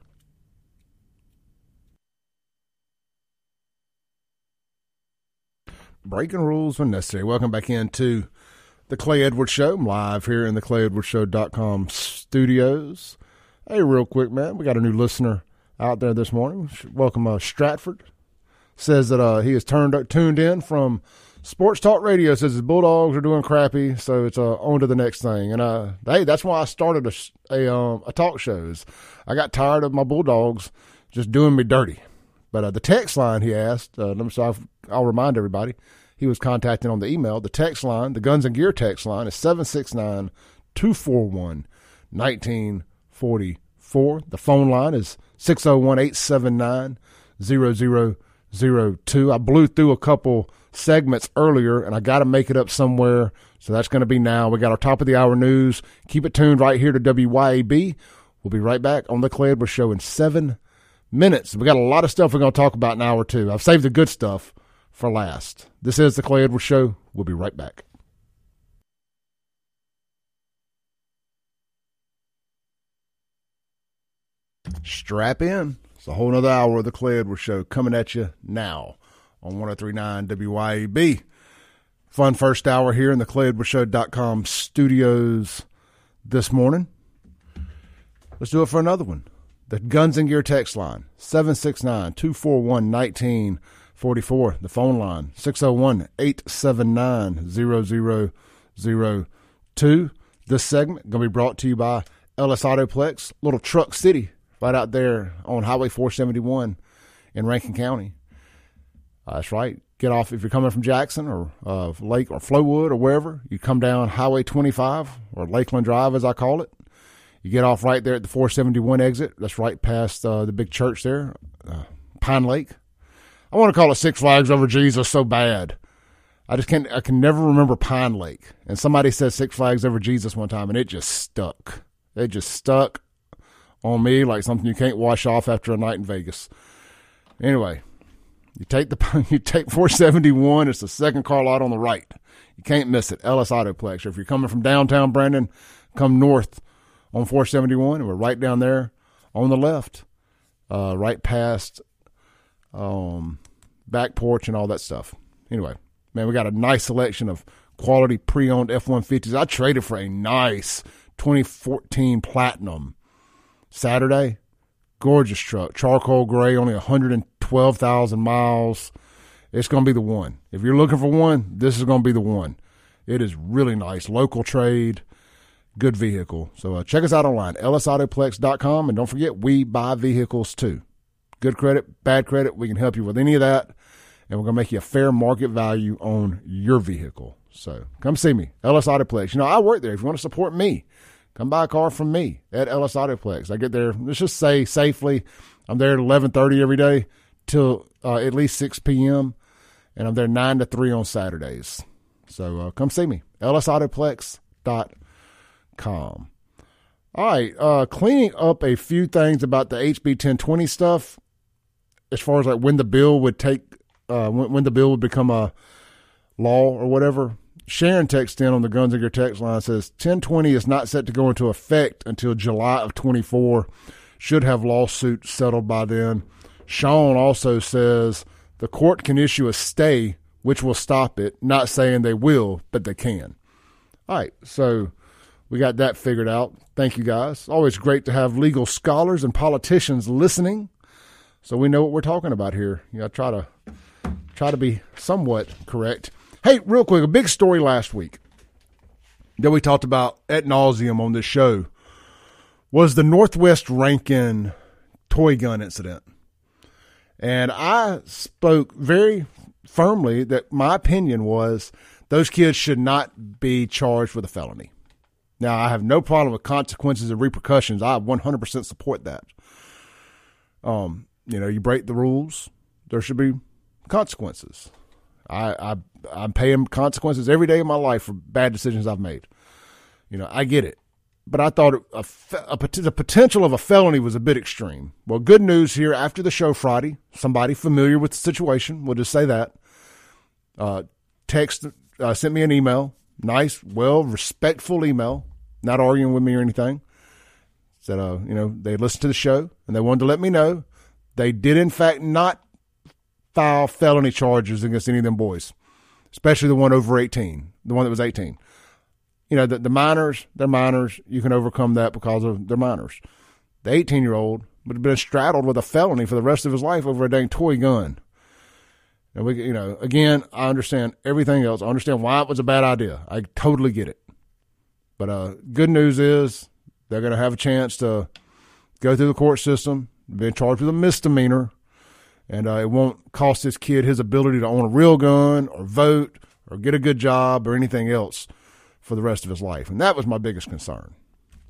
Breaking rules when necessary. Welcome back into the Clay Edwards Show. I'm live here in the ClayEdwardsShow.com studios. Hey, real quick, man, we got a new listener out there this morning. Welcome, uh, Stratford. Says that uh, he has turned tuned in from Sports Talk Radio. Says his Bulldogs are doing crappy, so it's uh, on to the next thing. And uh, hey, that's why I started a a, um, a talk shows. I got tired of my Bulldogs just doing me dirty. But uh, the text line he asked, uh, so I'll, I'll remind everybody, he was contacting on the email. The text line, the Guns and Gear text line is 769 241 1944. The phone line is 601 879 0002. I blew through a couple segments earlier and I got to make it up somewhere. So that's going to be now. We got our top of the hour news. Keep it tuned right here to WYAB. We'll be right back on the Clay Edwards Show in seven minutes. We got a lot of stuff we're going to talk about in an hour two. I've saved the good stuff for last. This is the Clay Edwards Show. We'll be right back. Strap in. It's a whole nother hour of the Clay Edwards Show coming at you now on 1039 WYAB. Fun first hour here in the ClayEdwardsShow.com studios this morning. Let's do it for another one. The Guns and Gear text line, 769 241 1944. The phone line, 601 879 0002. This segment going to be brought to you by Ellis Autoplex, Little Truck City, right out there on Highway 471 in Rankin County. Uh, that's right. Get off if you're coming from Jackson or uh, Lake or Flowood or wherever. You come down Highway 25 or Lakeland Drive, as I call it. You get off right there at the 471 exit. That's right past uh, the big church there, uh, Pine Lake. I want to call it Six Flags Over Jesus so bad. I just can't. I can never remember Pine Lake. And somebody said Six Flags Over Jesus one time, and it just stuck. It just stuck on me like something you can't wash off after a night in Vegas. Anyway, you take the you take 471. It's the second car lot on the right. You can't miss it. Ellis Autoplex. Or if you're coming from downtown Brandon, come north on 471, and we're right down there on the left, uh, right past um, back porch and all that stuff. Anyway, man, we got a nice selection of quality pre-owned F-150s. I traded for a nice 2014 Platinum Saturday. Gorgeous truck, charcoal gray, only 112,000 miles. It's going to be the one. If you're looking for one, this is going to be the one. It is really nice. Local trade good vehicle. So uh, check us out online, ellisautoplex.com. And don't forget, we buy vehicles too. Good credit, bad credit, we can help you with any of that. And we're going to make you a fair market value on your vehicle. So come see me, Ellis Autoplex. You know, I work there. If you want to support me, come buy a car from me at Ellis Autoplex. I get there, let's just say safely. I'm there at 1130 every day till uh, at least 6 p.m. And I'm there 9 to 3 on Saturdays. So uh, come see me, ellisautoplex.com com. All right, uh, cleaning up a few things about the HB 1020 stuff, as far as like when the bill would take, uh, when, when the bill would become a law or whatever. Sharon texts in on the Guns and Gear text line says 1020 is not set to go into effect until July of 24. Should have lawsuit settled by then. Sean also says the court can issue a stay, which will stop it. Not saying they will, but they can. All right, so we got that figured out. Thank you guys. Always great to have legal scholars and politicians listening, so we know what we're talking about here. You know, try to try to be somewhat correct. Hey, real quick, a big story last week that we talked about at nauseum on this show was the Northwest Rankin toy gun incident. And I spoke very firmly that my opinion was those kids should not be charged with a felony. Now, I have no problem with consequences and repercussions. I 100% support that. Um, you know, you break the rules, there should be consequences. I, I I'm paying consequences every day of my life for bad decisions I've made. You know, I get it, but I thought a, a, the potential of a felony was a bit extreme. Well, good news here after the show Friday. Somebody familiar with the situation, we'll just say that. Uh, text uh, sent me an email, nice, well, respectful email not arguing with me or anything. Said, uh, you know, they listened to the show and they wanted to let me know they did, in fact, not file felony charges against any of them boys, especially the one over 18, the one that was 18. You know, the, the minors, they're minors. You can overcome that because of their minors. The 18 year old would have been straddled with a felony for the rest of his life over a dang toy gun. And we, you know, again, I understand everything else. I understand why it was a bad idea. I totally get it. But uh, good news is they're going to have a chance to go through the court system, be charged with a misdemeanor, and uh, it won't cost this kid his ability to own a real gun or vote or get a good job or anything else for the rest of his life. And that was my biggest concern.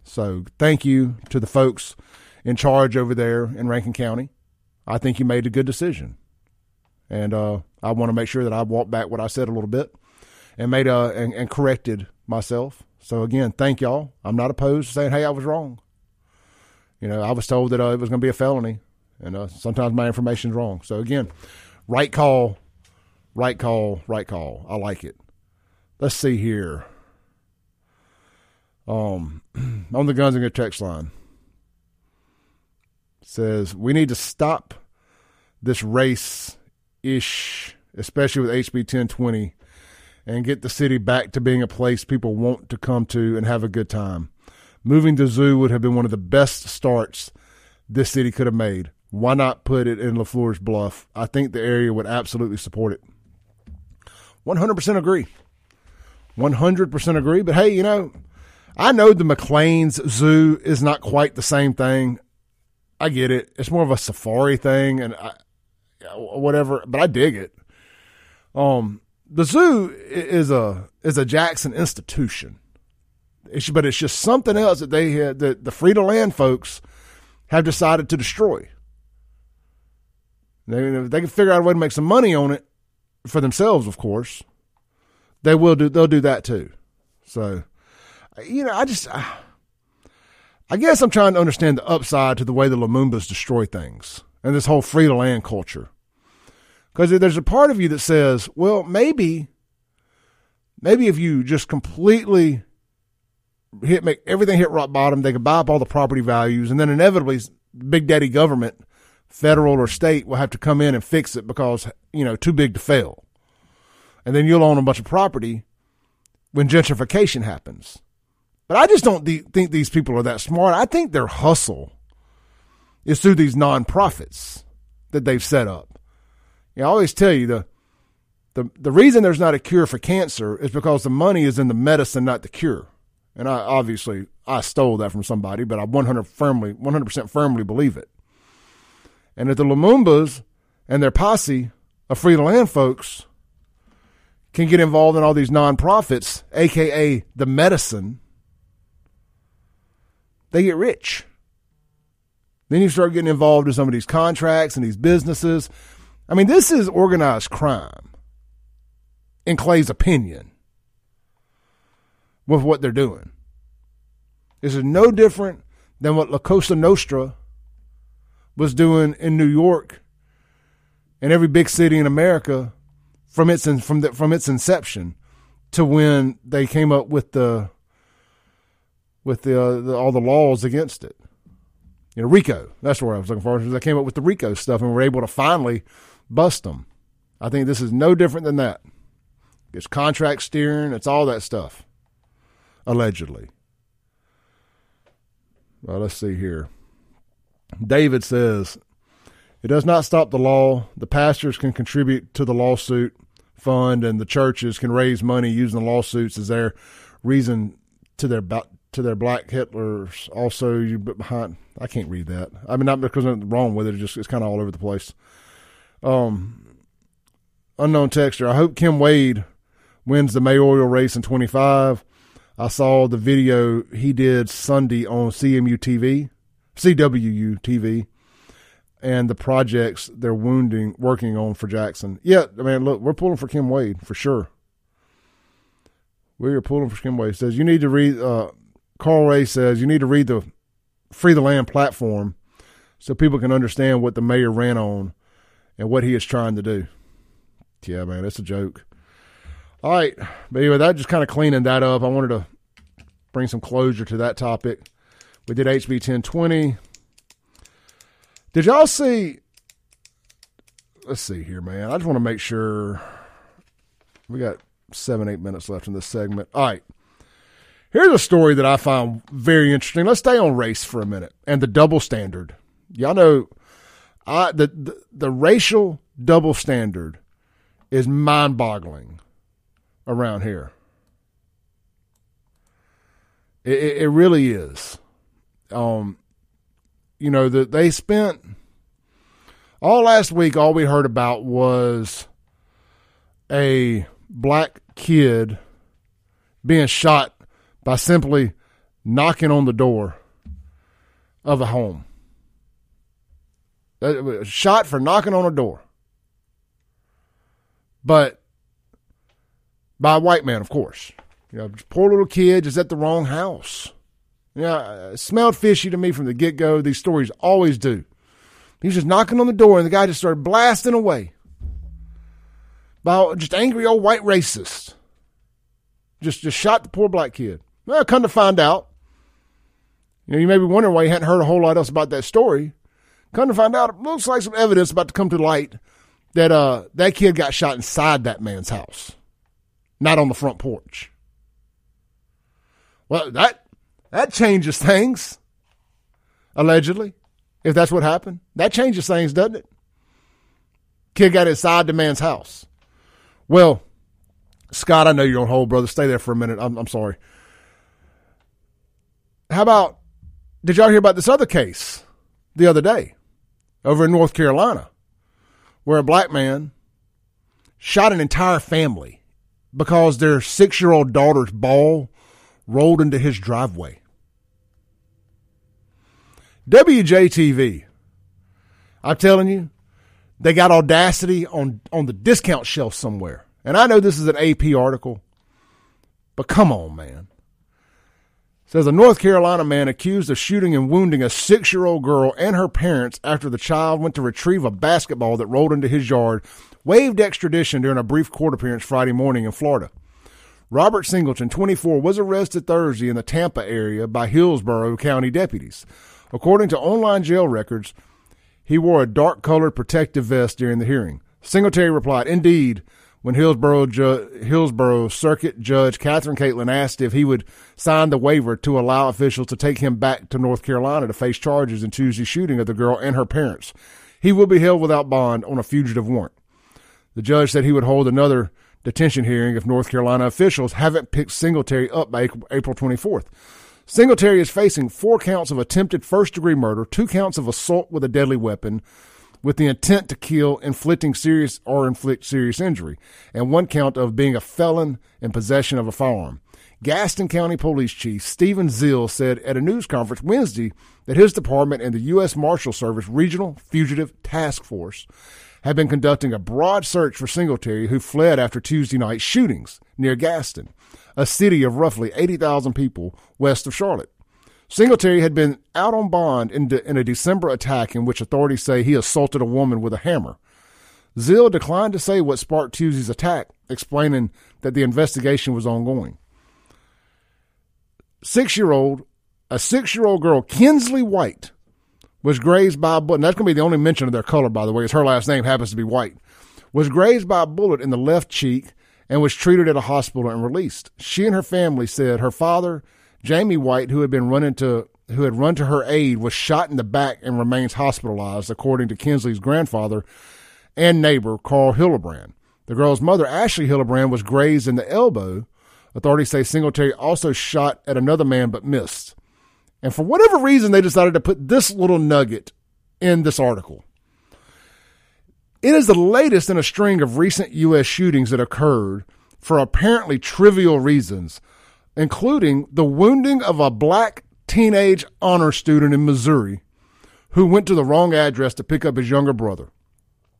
So thank you to the folks in charge over there in Rankin County. I think you made a good decision. And uh, I want to make sure that I walked back what I said a little bit and made a and, and corrected myself so again, thank y'all. I'm not opposed to saying, hey, I was wrong. You know, I was told that uh, it was going to be a felony, and uh, sometimes my information's wrong. So again, right call, right call, right call. I like it. Let's see here. Um, on the Guns and Good text line says we need to stop this race ish, especially with HB 1020, and get the city back to being a place people want to come to and have a good time. Moving to Zoo would have been one of the best starts this city could have made. Why not put it in LaFleur's Bluff? I think the area would absolutely support it. 100% agree. 100% agree. But hey, you know, I know the McLean's Zoo is not quite the same thing. I get it. It's more of a safari thing and I, whatever, but I dig it. Um, the zoo is a is a Jackson institution. It's, but it's just something else that they had that the Free the Land folks have decided to destroy. They, they can figure out a way to make some money on it for themselves, of course, they will do. They'll do that too. So, you know, I just, I, I guess I'm trying to understand the upside to the way the Lumumbas destroy things and this whole Free the Land culture. Because there's a part of you that says, well, maybe, maybe if you just completely hit, make everything hit rock bottom, they could buy up all the property values, and then inevitably, Big Daddy government, federal or state, will have to come in and fix it because, you know, too big to fail. And then you'll own a bunch of property when gentrification happens. But I just don't de- think these people are that smart. I think their hustle is through these nonprofits that they've set up. You know, I always tell you the the the reason there's not a cure for cancer is because the money is in the medicine, not the cure. And I obviously I stole that from somebody, but I 100 firmly 100% firmly believe it. And if the Lumumbas and their posse of Free the Land folks can get involved in all these nonprofits, aka the medicine, they get rich. Then you start getting involved in some of these contracts and these businesses. I mean, this is organized crime, in Clay's opinion, with what they're doing. This is no different than what La Cosa Nostra was doing in New York and every big city in America from its from the, from its inception to when they came up with the with the, uh, the all the laws against it. You know, RICO. That's where I was looking for. They came up with the RICO stuff and were able to finally bust them. I think this is no different than that. It's contract steering, it's all that stuff, allegedly. Well, let's see here. David says, it does not stop the law. The pastors can contribute to the lawsuit fund, and the churches can raise money using the lawsuits as their reason to their to their black Hitlers. Also, you behind. I can't read that. I mean, not because I'm wrong with it. Just it's kind of all over the place. Um, unknown texture. I hope Kim Wade wins the mayoral race in 25. I saw the video he did Sunday on CMU TV, CWU TV, and the projects they're wounding working on for Jackson. Yeah, I mean, look, we're pulling for Kim Wade for sure. We are pulling for Kim Wade. Says you need to read. Uh, Carl Ray says you need to read the Free the Land platform so people can understand what the mayor ran on and what he is trying to do. Yeah, man, that's a joke. All right. But anyway, that just kind of cleaning that up. I wanted to bring some closure to that topic. We did HB 1020. Did y'all see? Let's see here, man. I just want to make sure we got seven, eight minutes left in this segment. All right. Here's a story that I found very interesting. Let's stay on race for a minute and the double standard. Y'all know I, the, the, the racial double standard is mind boggling around here. It, it, it really is. Um, you know that they spent all last week. All we heard about was a black kid being shot by simply knocking on the door of a home. Shot for knocking on a door. But by a white man, of course. You know, poor little kid is at the wrong house. Yeah, you know, smelled fishy to me from the get go. These stories always do. He was just knocking on the door, and the guy just started blasting away by just angry old white racist. Just just shot the poor black kid. Well, come to find out, you know, you may be wondering why you hadn't heard a whole lot else about that story. Come to find out, it looks like some evidence about to come to light that uh that kid got shot inside that man's house, not on the front porch. Well, that that changes things. Allegedly, if that's what happened, that changes things, doesn't it? Kid got inside the man's house. Well, Scott, I know you're on hold, brother. Stay there for a minute. I'm, I'm sorry. How about, did y'all hear about this other case the other day over in North Carolina where a black man shot an entire family because their six year old daughter's ball rolled into his driveway? WJTV, I'm telling you, they got audacity on, on the discount shelf somewhere. And I know this is an AP article, but come on, man. Says a North Carolina man accused of shooting and wounding a six year old girl and her parents after the child went to retrieve a basketball that rolled into his yard, waived extradition during a brief court appearance Friday morning in Florida. Robert Singletary, 24, was arrested Thursday in the Tampa area by Hillsborough County deputies. According to online jail records, he wore a dark colored protective vest during the hearing. Singletary replied, Indeed, when Hillsborough, Ju- Hillsborough Circuit Judge Catherine Catlin asked if he would sign the waiver to allow officials to take him back to North Carolina to face charges in Tuesday's shooting of the girl and her parents. He will be held without bond on a fugitive warrant. The judge said he would hold another detention hearing if North Carolina officials haven't picked Singletary up by April 24th. Singletary is facing four counts of attempted first degree murder, two counts of assault with a deadly weapon with the intent to kill, inflicting serious or inflict serious injury, and one count of being a felon in possession of a firearm. Gaston County Police Chief Stephen Zill said at a news conference Wednesday that his department and the U.S. Marshal Service Regional Fugitive Task Force have been conducting a broad search for Singletary, who fled after Tuesday night shootings near Gaston a city of roughly 80,000 people west of Charlotte. Singletary had been out on bond in, de- in a December attack in which authorities say he assaulted a woman with a hammer. Zill declined to say what sparked Tuesday's attack, explaining that the investigation was ongoing. Six year old, a six year old girl, Kinsley White, was grazed by a bullet. And that's going to be the only mention of their color, by the way, is her last name happens to be White. Was grazed by a bullet in the left cheek and was treated at a hospital and released. She and her family said her father, Jamie White, who had been running to who had run to her aid, was shot in the back and remains hospitalized, according to Kinsley's grandfather and neighbor, Carl Hillebrand. The girl's mother, Ashley Hillebrand, was grazed in the elbow. Authorities say Singletary also shot at another man but missed. And for whatever reason, they decided to put this little nugget in this article. It is the latest in a string of recent U.S. shootings that occurred for apparently trivial reasons, including the wounding of a black teenage honor student in Missouri who went to the wrong address to pick up his younger brother,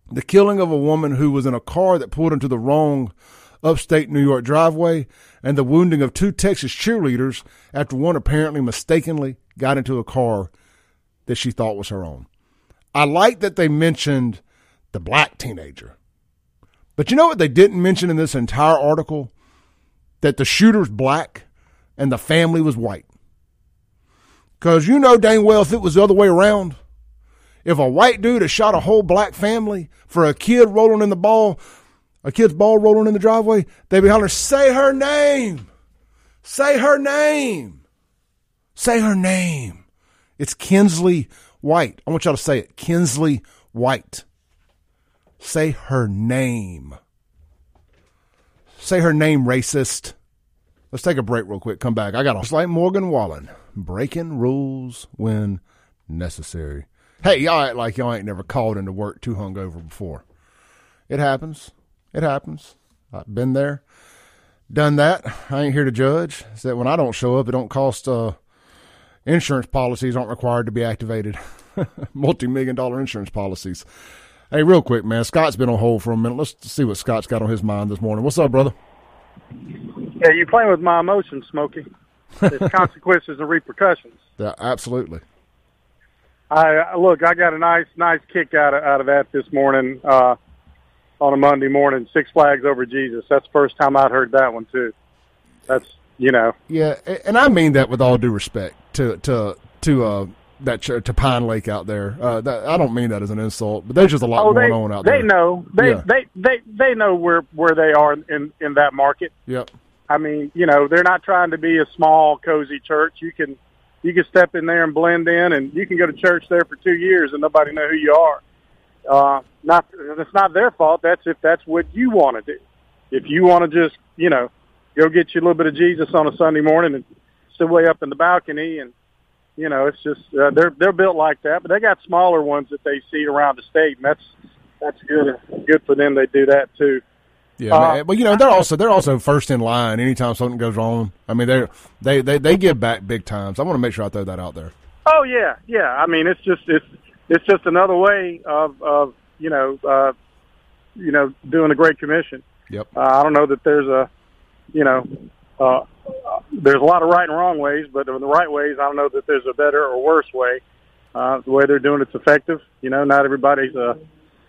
the killing of a woman who was in a car that pulled into the wrong upstate New York driveway, and the wounding of two Texas cheerleaders after one apparently mistakenly got into a car that she thought was her own. I like that they mentioned the black teenager. But you know what they didn't mention in this entire article? That the shooter's black and the family was white. Because you know dang well if it was the other way around, if a white dude had shot a whole black family for a kid rolling in the ball, a kid's ball rolling in the driveway, they'd be hollering, say her name. Say her name. Say her name. It's Kinsley White. I want y'all to say it. Kinsley White. Say her name. Say her name, racist. Let's take a break real quick. Come back. I got a slight Morgan Wallen. Breaking rules when necessary. Hey, y'all act like y'all ain't never called into work too hungover before. It happens. It happens. I've been there, done that. I ain't here to judge. It's that when I don't show up, it don't cost. Uh, insurance policies aren't required to be activated. Multi million dollar insurance policies. Hey, real quick, man. Scott's been on hold for a minute. Let's see what Scott's got on his mind this morning. What's up, brother?
Yeah, you're playing with my emotions, Smokey. There's consequences and repercussions.
Yeah, absolutely.
I look. I got a nice, nice kick out of out of that this morning uh, on a Monday morning. Six Flags over Jesus. That's the first time I'd heard that one too. That's you know.
Yeah, and I mean that with all due respect to to to uh, that ch- to Pine Lake out there. Uh, that, I don't mean that as an insult, but there's just a lot
oh,
going
they,
on out
they
there.
They know. They
Yeah.
they they they know where where they are in in that market.
Yep.
I mean, you know, they're not trying to be a small, cozy church. You can you can step in there and blend in, and you can go to church there for two years and nobody know who you are. Uh, not it's not their fault. That's if that's what you want to do. If you want to just you know go get you a little bit of Jesus on a Sunday morning and sit way up in the balcony, and you know it's just uh, they're they're built like that. But they got smaller ones that they see around the state, and that's that's good good for them. They do that too.
Yeah,
Uh,
man. but you know they're also they're also first in line anytime something goes wrong. I mean they they they they give back big times. I want to make sure I throw that out there.
Oh yeah, yeah. I mean, it's just it's it's just another way of of you know uh, you know doing a great commission.
Yep.
Uh, I don't know that there's a you know uh, uh, there's a lot of right and wrong ways, but in the right ways, I don't know that there's a better or worse way. Uh, the way they're doing it's effective. You know, not everybody's uh,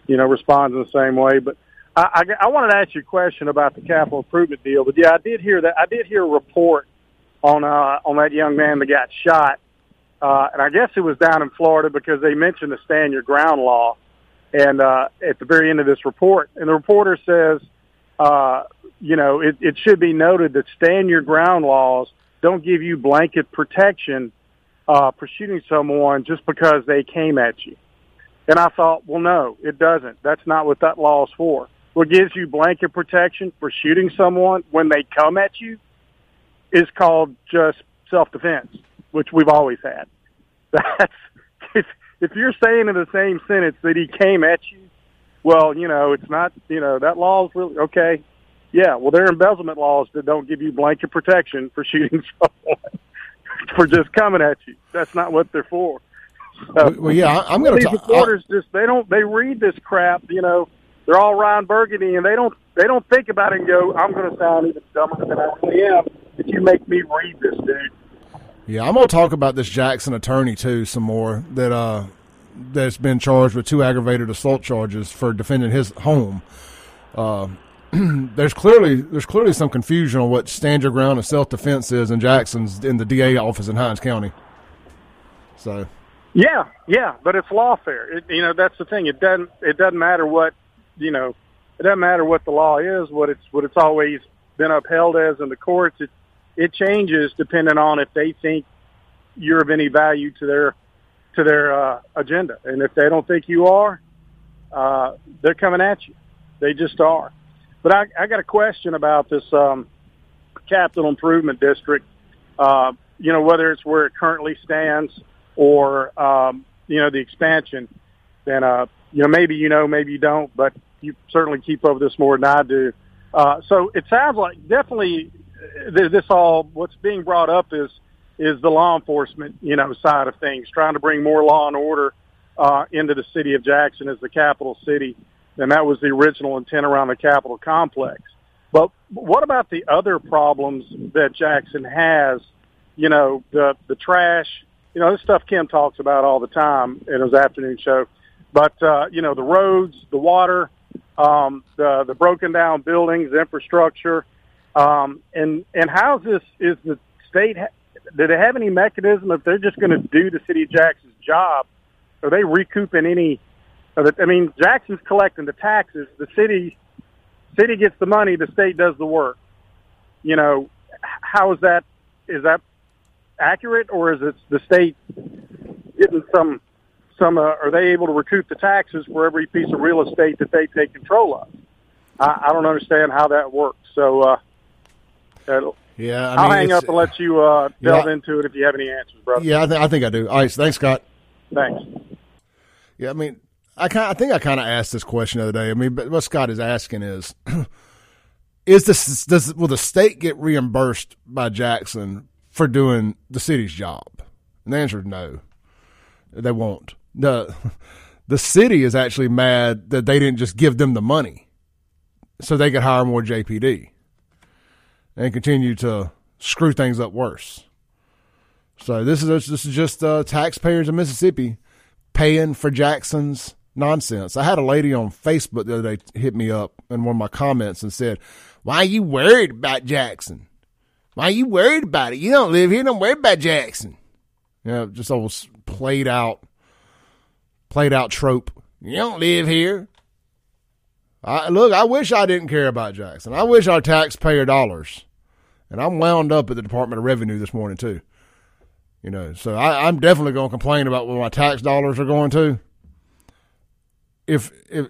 you know responds in the same way, but. I, I, I wanted to ask you a question about the capital improvement deal, but yeah, I did hear that. I did hear a report on uh, on that young man that got shot uh, and I guess it was down in Florida because they mentioned the stand your ground law, and uh, at the very end of this report, and the reporter says, uh, you know, it, it should be noted that stand your ground laws don't give you blanket protection uh, for shooting someone just because they came at you. And I thought, well, no, it doesn't. That's not what that law is for. What gives you blanket protection for shooting someone when they come at you is called just self-defense, which we've always had. That's if if you're saying in the same sentence that he came at you, well, you know, it's not, you know, that law is really okay. Yeah, well, there are embezzlement laws that don't give you blanket protection for shooting someone for just coming at you. That's not what they're for. So,
Well, yeah, I'm going to talk.
These reporters just they don't they read this crap, you know. They're all Ron Burgundy, and they don't they don't think about it and go, "I'm going to sound even dumber than I really am if you make me read this, dude."
Yeah, I'm going to talk about this Jackson attorney too some more that uh that's been charged with two aggravated assault charges for defending his home. Uh, there's clearly there's clearly some confusion on what stand your ground and self defense is in Jackson's in the DA office in Hinds County. So
Yeah, yeah, but it's lawfare. It, you know, that's the thing. It doesn't it doesn't matter what you know. It doesn't matter what the law is. What it's what it's always been upheld as in the courts. It it changes depending on if they think you're of any value to their to their uh, agenda, and if they don't think you are, uh, they're coming at you. They just are. But I, I got a question about this um, capital improvement district. Uh, you know, whether it's where it currently stands or um, you know the expansion, then uh, you know maybe you know, maybe you don't, but you certainly keep up with this more than I do. Uh, so it sounds like definitely uh, this all what's being brought up is is the law enforcement you know side of things, trying to bring more law and order uh, into the city of Jackson as the capital city, and that was the original intent around the Capitol complex. But what about the other problems that Jackson has? You know, the the trash. You know, this stuff Kim talks about all the time in his afternoon show. But uh, you know, the roads, the water, um, the the broken down buildings, infrastructure, um, and and how's this? Is the state? Do they have any mechanism if they're just going to do the city of Jackson's job? Are they recouping any? I mean, Jackson's collecting the taxes. The city city gets the money. The state does the work. You know, how is that? Is that accurate, or is it the state getting some? Some uh, are they able to recoup the taxes for every piece of real estate that they take control of? I, I don't understand how that works. So uh,
yeah, I
I'll
mean,
hang up and let you uh, delve
Yeah.
into it if you have any answers, brother.
Yeah, I, th- I think I do. All right, thanks, Scott.
Thanks.
Yeah, I mean, I kind I think I kind of asked this question the other day. I mean, but what Scott is asking is, is this does will the state get reimbursed by Jackson for doing the city's job? And the answer is no, they won't. The The city is actually mad that they didn't just give them the money, so they could hire more JPD and continue to screw things up worse. So this is this is just uh, taxpayers in Mississippi paying for Jackson's nonsense. I had a lady on Facebook the other day hit me up in one of my comments and said, Why are you worried about Jackson? Why are you worried about it? You don't live here, don't worry about Jackson. You know, just old played out, played out trope. You don't live here. I, look, I wish I didn't care about Jackson. I wish our taxpayer dollars, and I'm wound up at the Department of Revenue this morning too. You know, so I, I'm definitely going to complain about where my tax dollars are going to. If if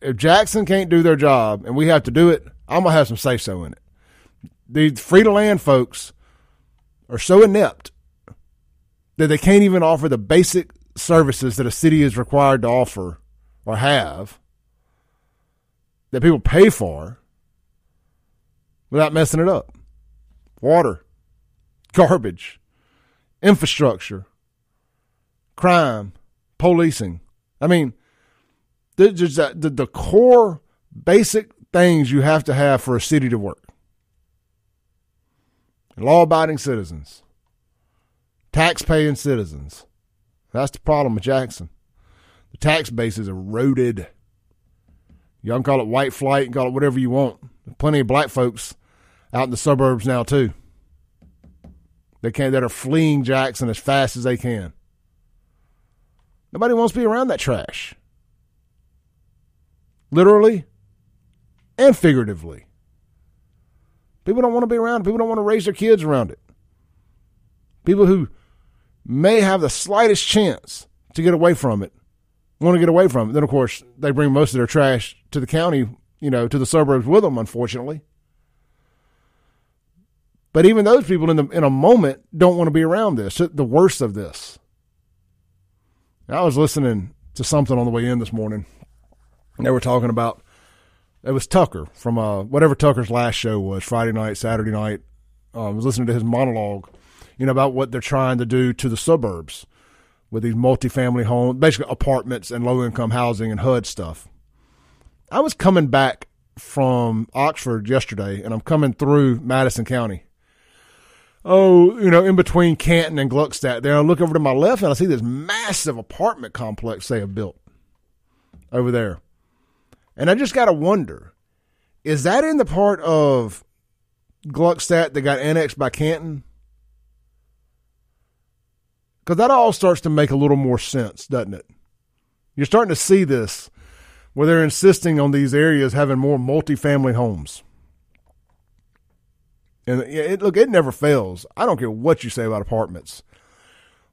if Jackson can't do their job and we have to do it, I'm gonna have some say so in it. The Free the Land folks are so inept that they can't even offer the basic services that a city is required to offer or have that people pay for without messing it up. Water, garbage, infrastructure, crime, policing. I mean, just the, the, core basic things you have to have for a city to work. Law abiding citizens, tax paying citizens. That's the problem with Jackson. The tax base is eroded. Y'all can call it white flight call it whatever you want. There's plenty of black folks out in the suburbs now too. They can that are fleeing Jackson as fast as they can. Nobody wants to be around that trash. Literally and figuratively. People don't want to be around. People don't want to raise their kids around it. People who may have the slightest chance to get away from it want to get away from it. Then, of course, they bring most of their trash to the county, you know, to the suburbs with them, unfortunately. But even those people in the in a moment don't want to be around this. The worst of this. I was listening to something on the way in this morning. They were talking about it was Tucker from uh, whatever Tucker's last show was Friday night, Saturday night. Um, I was listening to his monologue, you know, about what they're trying to do to the suburbs with these multifamily homes, basically apartments and low income housing and HUD stuff. I was coming back from Oxford yesterday, and I'm coming through Madison County. Oh, you know, in between Canton and Gluckstadt, there I look over to my left and I see this massive apartment complex they have built over there. And I just got to wonder is that in the part of Gluckstadt that got annexed by Canton? Because that all starts to make a little more sense, doesn't it? You're starting to see this where they're insisting on these areas having more multifamily homes. And it, look, it never fails. I don't care what you say about apartments.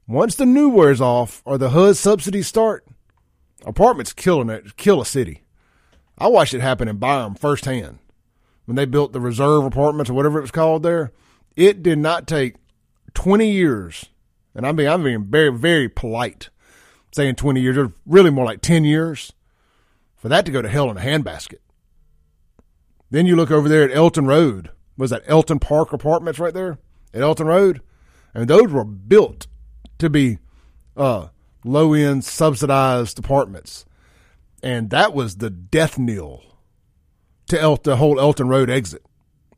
Once the new wears off or the HUD subsidies start, apartments killing it, kill a city. I watched it happen in Byram firsthand when they built the reserve apartments or whatever it was called there. It did not take 20 years and I'm being I'm being very very polite, saying 20 years, or really more like 10 years, for that to go to hell in a handbasket. Then you look over there at Elton Road. Was that Elton Park Apartments right there at Elton Road? And those were built to be uh, low end subsidized apartments, and that was the death knell to El- the whole Elton Road exit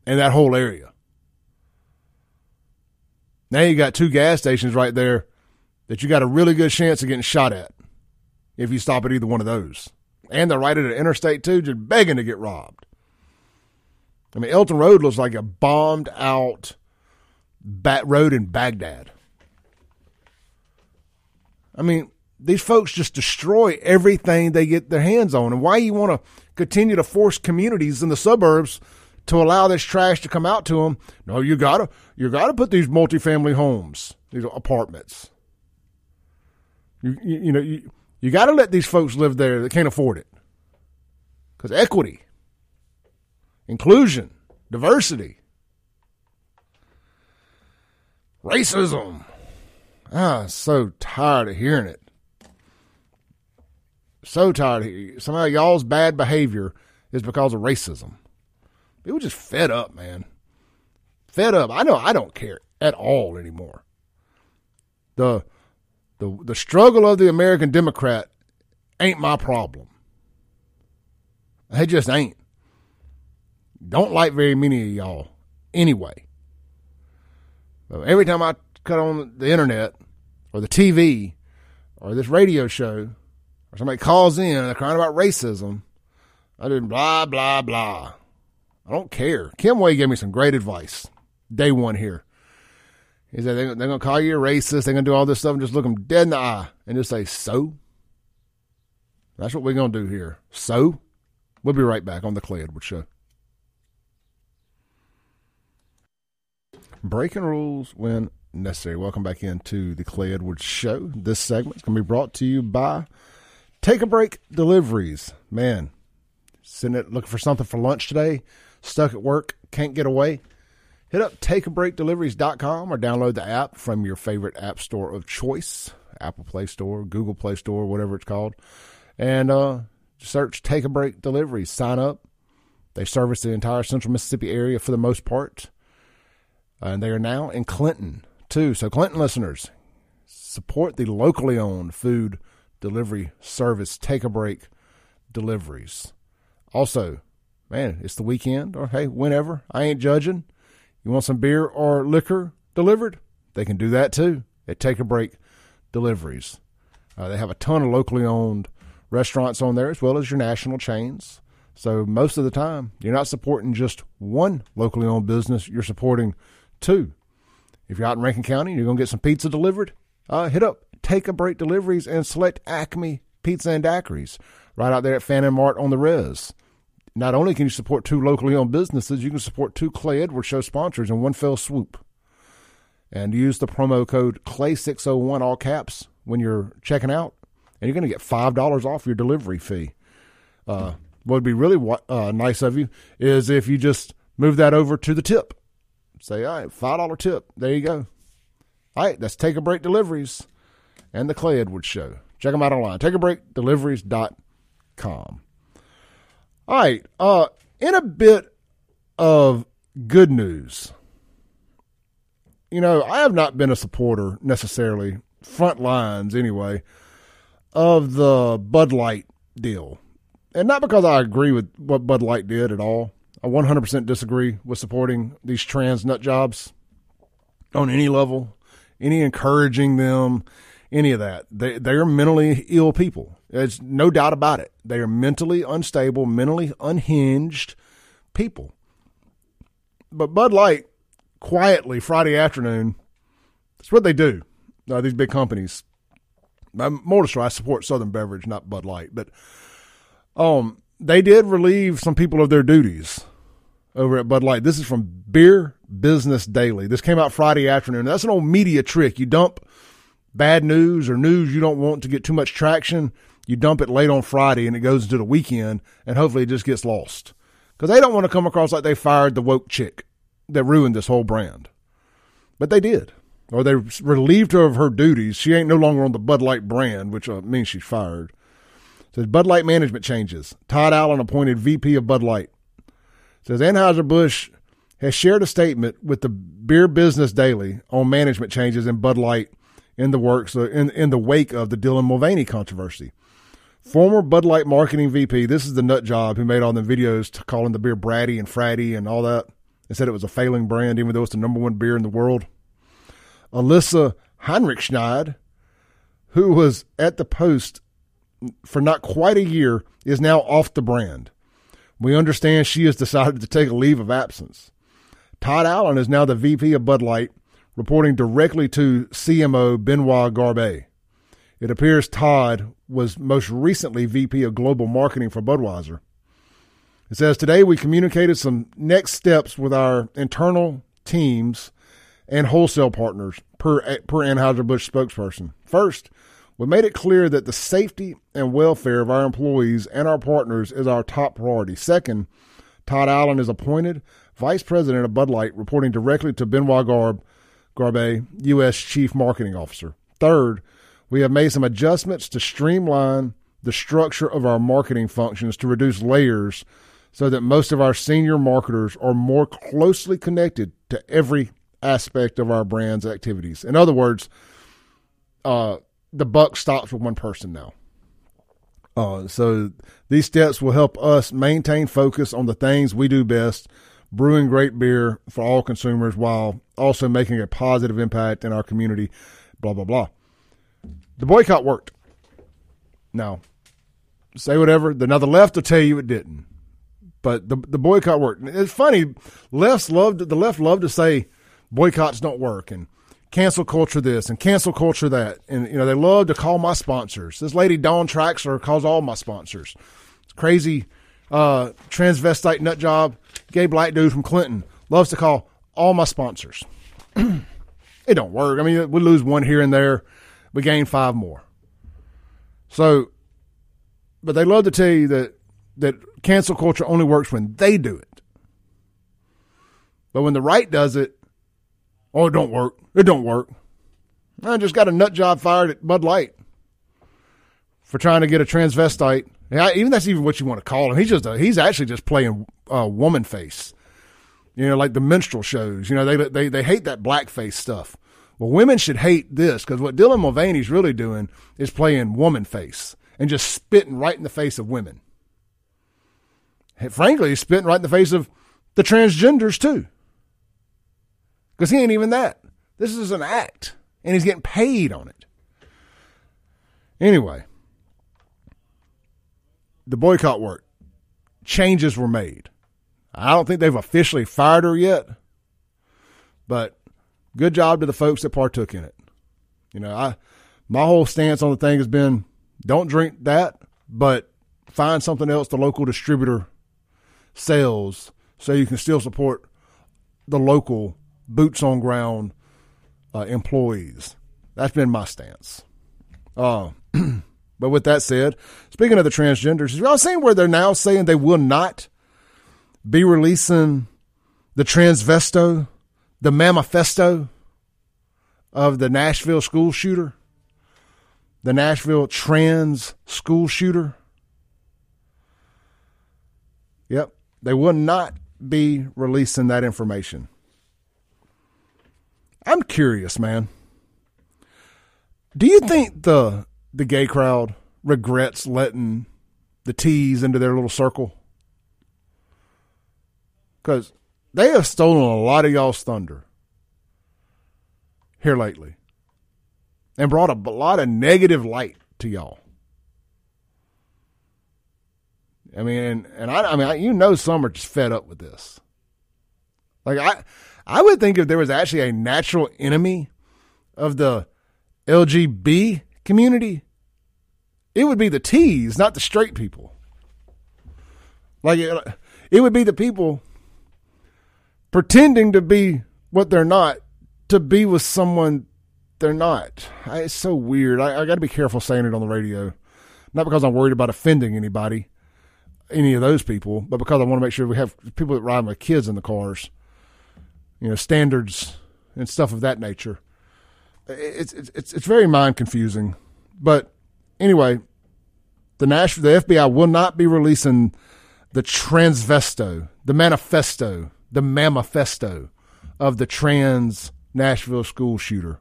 and that whole area. Now you got two gas stations right there that you got a really good chance of getting shot at if you stop at either one of those. And they're right at an interstate too, just begging to get robbed. I mean, Elton Road looks like a bombed out bat road in Baghdad. I mean, these folks just destroy everything they get their hands on. And why you want to continue to force communities in the suburbs to allow this trash to come out to them. No, you gotta you gotta put these multifamily homes, these apartments. You you, you know you you got to let these folks live there that can't afford it. Because equity, inclusion, diversity, racism. Ah, so tired of hearing it. So tired. Of, somehow y'all's bad behavior is because of racism. People just fed up, man. Fed up. I know I don't care at all anymore. The the the struggle of the American Democrat ain't my problem. It just ain't. Don't like very many of y'all anyway. But every time I cut on the internet or the TV or this radio show or somebody calls in and they're crying about racism, I did blah, blah, blah. I don't care. Kim Way gave me some great advice day one here. He said they're, going to call you a racist. They're going to do all this stuff and just look them dead in the eye and just say, so? That's what we're going to do here. So? We'll be right back on the Clay Edwards Show. Breaking rules when necessary. Welcome back into the Clay Edwards Show. This segment is going to be brought to you by Take a Break Deliveries. Man, sitting it looking for something for lunch today, stuck at work, can't get away. Hit up takeabreakdeliveries.com or download the app from your favorite app store of choice Apple Play Store, Google Play Store, whatever it's called. And uh, search Take a Break Deliveries. Sign up. They service the entire central Mississippi area for the most part. And they are now in Clinton, too. So, Clinton listeners, support the locally owned food delivery service, Take a Break Deliveries. Also, man, it's the weekend, or hey, whenever. I ain't judging. You want some beer or liquor delivered? They can do that too at Take a Break Deliveries. Uh, they have a ton of locally owned restaurants on there as well as your national chains. So most of the time, you're not supporting just one locally owned business, you're supporting two. If you're out in Rankin County and you're going to get some pizza delivered, uh, hit up Take a Break Deliveries and select Acme Pizza and Daiquiris right out there at Fannin Mart on the Res. Not only can you support two locally owned businesses, you can support two Clay Edwards Show sponsors in one fell swoop. And use the promo code CLAY601, all caps, when you're checking out, and you're going to get $5 off your delivery fee. Uh, what would be really uh, nice of you is if you just move that over to the tip. Say, all right, $5 tip. There you go. All right, let's take a break deliveries and the Clay Edwards Show. Check them out online. Take a break deliveries.com. All right. Uh, in a bit of good news, you know, I have not been a supporter necessarily, front lines anyway, of the Bud Light deal. And not because I agree with what Bud Light did at all. I 100% disagree with supporting these trans nut jobs on any level, any encouraging them, any of that. They they are mentally ill people. There's no doubt about it. They are mentally unstable, mentally unhinged people. But Bud Light, quietly Friday afternoon, that's what they do. Uh, these big companies. I'm more so I support Southern Beverage, not Bud Light, but um, they did relieve some people of their duties over at Bud Light. This is from Beer Business Daily. This came out Friday afternoon. That's an old media trick. You dump bad news or news you don't want to get too much traction, you dump it late on Friday and it goes into the weekend and hopefully it just gets lost. Because they don't want to come across like they fired the woke chick that ruined this whole brand. But they did. Or they relieved her of her duties. She ain't no longer on the Bud Light brand, which uh, means she's fired. Says Bud Light management changes. Todd Allen appointed VP of Bud Light. Says Anheuser-Busch has shared a statement with the Beer Business Daily on management changes in Bud Light in the works uh, in, in the wake of the Dylan Mulvaney controversy. Former Bud Light marketing VP, this is the nut job who made all the videos calling the beer bratty and fratty and all that, and said it was a failing brand, even though it's the number one beer in the world. Alissa Heinerscheid, who was at the post for not quite a year, is now off the brand. We understand she has decided to take a leave of absence. Todd Allen is now the VP of Bud Light reporting directly to CMO Benoit Garbet. It appears Todd was most recently VP of Global Marketing for Budweiser. It says today we communicated some next steps with our internal teams and wholesale partners per per Anheuser-Busch spokesperson. First, we made it clear that the safety and welfare of our employees and our partners is our top priority. Second, Todd Allen is appointed Vice President of Bud Light, reporting directly to Benoit Garb, Garbe, U.S. Chief Marketing Officer. Third, we have made some adjustments to streamline the structure of our marketing functions to reduce layers so that most of our senior marketers are more closely connected to every aspect of our brand's activities. In other words, uh, the buck stops with one person now. Uh, so these steps will help us maintain focus on the things we do best brewing great beer for all consumers while also making a positive impact in our community, blah, blah, blah. The boycott worked. Now, say whatever. Now the left will tell you it didn't, but the the boycott worked. It's funny. Lefts loved the left loved to say boycotts don't work and cancel culture this and cancel culture that, and you know they love to call my sponsors. This lady Dawn Traxler calls all my sponsors. It's Crazy uh, transvestite nut job, gay black dude from Clinton loves to call all my sponsors. it don't work. I mean, we lose one here and there, we gain five more. So, but they love to tell you that that cancel culture only works when they do it. But when the right does it, oh, it don't work. It don't work. I just got a nut job fired at Bud Light for trying to get a transvestite. Yeah, even that's even what you want to call him. He's just a, he's actually just playing uh, woman face. You know, like the minstrel shows. You know, they they they hate that blackface stuff. Well, women should hate this because what Dylan Mulvaney's really doing is playing woman face and just spitting right in the face of women. And frankly, he's spitting right in the face of the transgenders too. Because he ain't even that. This is an act, and he's getting paid on it. Anyway, the boycott worked. Changes were made. I don't think they've officially fired her yet, but good job to the folks that partook in it. You know, I my whole stance on the thing has been don't drink that, but find something else the local distributor sells so you can still support the local boots on ground uh, employees. That's been my stance. Uh, but with that said, speaking of the transgenders, y'all seen where they're now saying they will not be releasing the transvesto, the manifesto of the Nashville school shooter, the Nashville trans school shooter. Yep, they will not be releasing that information. I'm curious, man. Do you think the the gay crowd regrets letting the T's into their little circle? Because they have stolen a lot of y'all's thunder here lately and brought a lot of negative light to y'all. I mean, and I, I mean, I, you know, some are just fed up with this. Like I, I would think if there was actually a natural enemy of the LGB community, it would be the T's, not the straight people. Like it, it would be the people pretending to be what they're not to be with someone they're not. I, it's so weird. I, I got to be careful saying it on the radio, not because I'm worried about offending anybody, any of those people, but because I want to make sure we have people that ride with kids in the cars, you know, standards and stuff of that nature. It's it's it's, it's very mind confusing, but anyway, the national the FBI will not be releasing the transvesto, the manifesto the manifesto of the trans Nashville school shooter.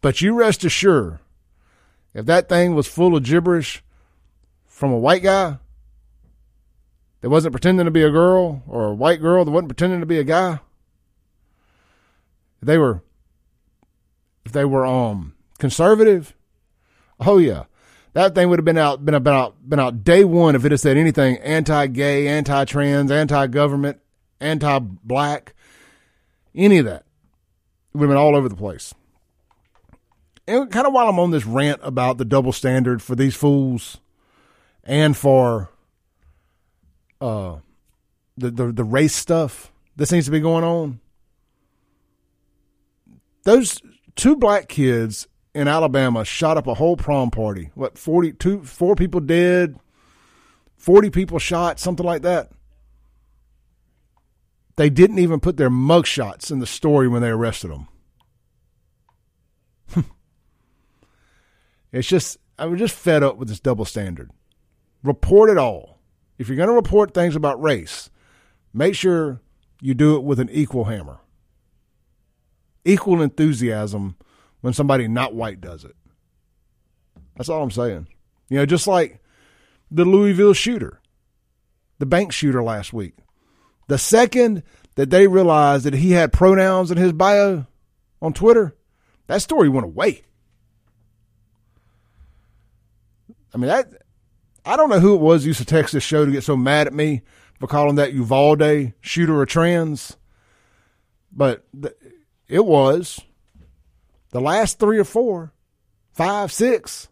But you rest assured, if that thing was full of gibberish from a white guy that wasn't pretending to be a girl or a white girl that wasn't pretending to be a guy, they were if they were um conservative, oh yeah, that thing would have been out been about been out day one if it had said anything anti-gay, anti-trans, anti-government, anti black, any of that. Been all over the place. And kind of while I'm on this rant about the double standard for these fools and for uh, the, the, the race stuff that seems to be going on, those two black kids in Alabama shot up a whole prom party. What, 42, four people dead, 40 people shot, something like that. They didn't even put their mugshots in the story when they arrested them. it's just, I'm just fed up with this double standard. Report it all. If you're going to report things about race, make sure you do it with an equal hammer, equal enthusiasm when somebody not white does it. That's all I'm saying. You know, just like the Louisville shooter, the bank shooter last week. The second that they realized that he had pronouns in his bio on Twitter, that story went away. I mean, that, I don't know who it was used to text this show to get so mad at me for calling that Uvalde shooter a trans, but it was the last three or four, five, six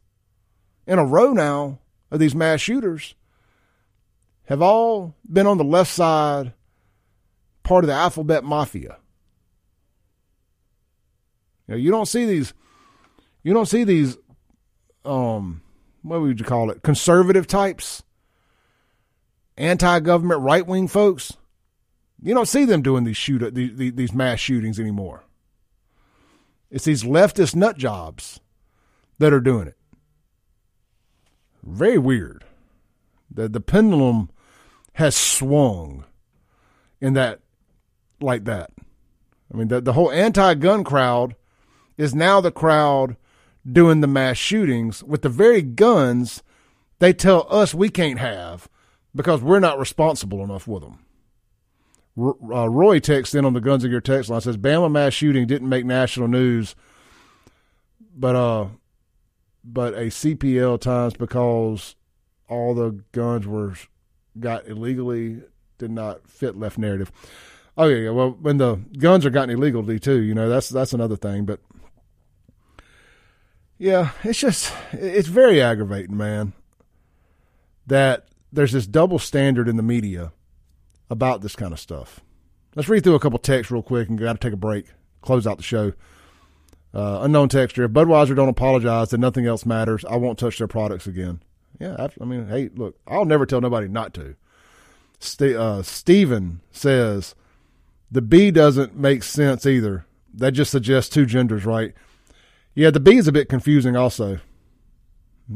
in a row now of these mass shooters have all been on the left side, part of the alphabet mafia. You know, you don't see these, you don't see these, um, what would you call it, conservative types, anti-government right-wing folks. You don't see them doing these shoot these, these mass shootings anymore. It's these leftist nut jobs that are doing it. Very weird. The the pendulum has swung in that like that. I mean the the whole anti-gun crowd is now the crowd doing the mass shootings with the very guns they tell us we can't have because we're not responsible enough with them. Uh, Roy texts in on the Guns of Gear text line says Bama mass shooting didn't make national news, but uh, but a CPL times because all the guns were got illegally did not fit left narrative. Oh yeah, yeah. Well, when the guns are gotten illegally too, you know that's that's another thing. But yeah, it's just it's very aggravating, man. That there's this double standard in the media about this kind of stuff. Let's read through a couple texts real quick and got to take a break, close out the show. Uh, unknown texture. If Budweiser don't apologize, then nothing else matters. I won't touch their products again. Yeah, I, mean, hey, look, I'll never tell nobody not to. St- uh, Steven says the B doesn't make sense either. That just suggests two genders, right? Yeah, the B is a bit confusing also.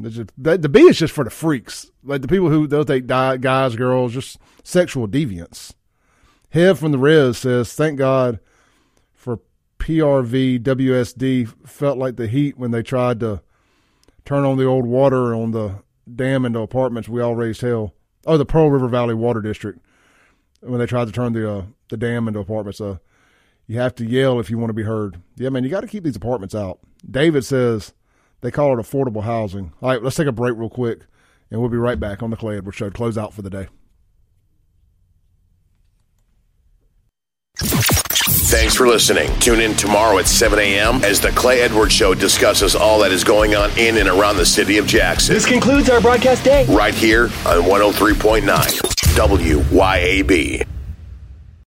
Just, the, B is just for the freaks, like the people who they'll take guys, girls, just sexual deviants. Hev from the Res says, "Thank God for PRV WSD. Felt like the heat when they tried to turn on the old water on the dam into apartments. We all raised hell. Oh, the Pearl River Valley Water District when they tried to turn the uh, the dam into apartments. Uh, you have to yell if you want to be heard. Yeah, man, you got to keep these apartments out." David says they call it affordable housing. All right, let's take a break real quick, and we'll be right back on the Clay Edwards Show to close out for the day.
Thanks for listening. Tune in tomorrow at 7 a.m. as the Clay Edwards Show discusses all that is going on in and around the city of Jackson.
This concludes our broadcast day.
Right here on 103.9 WYAB.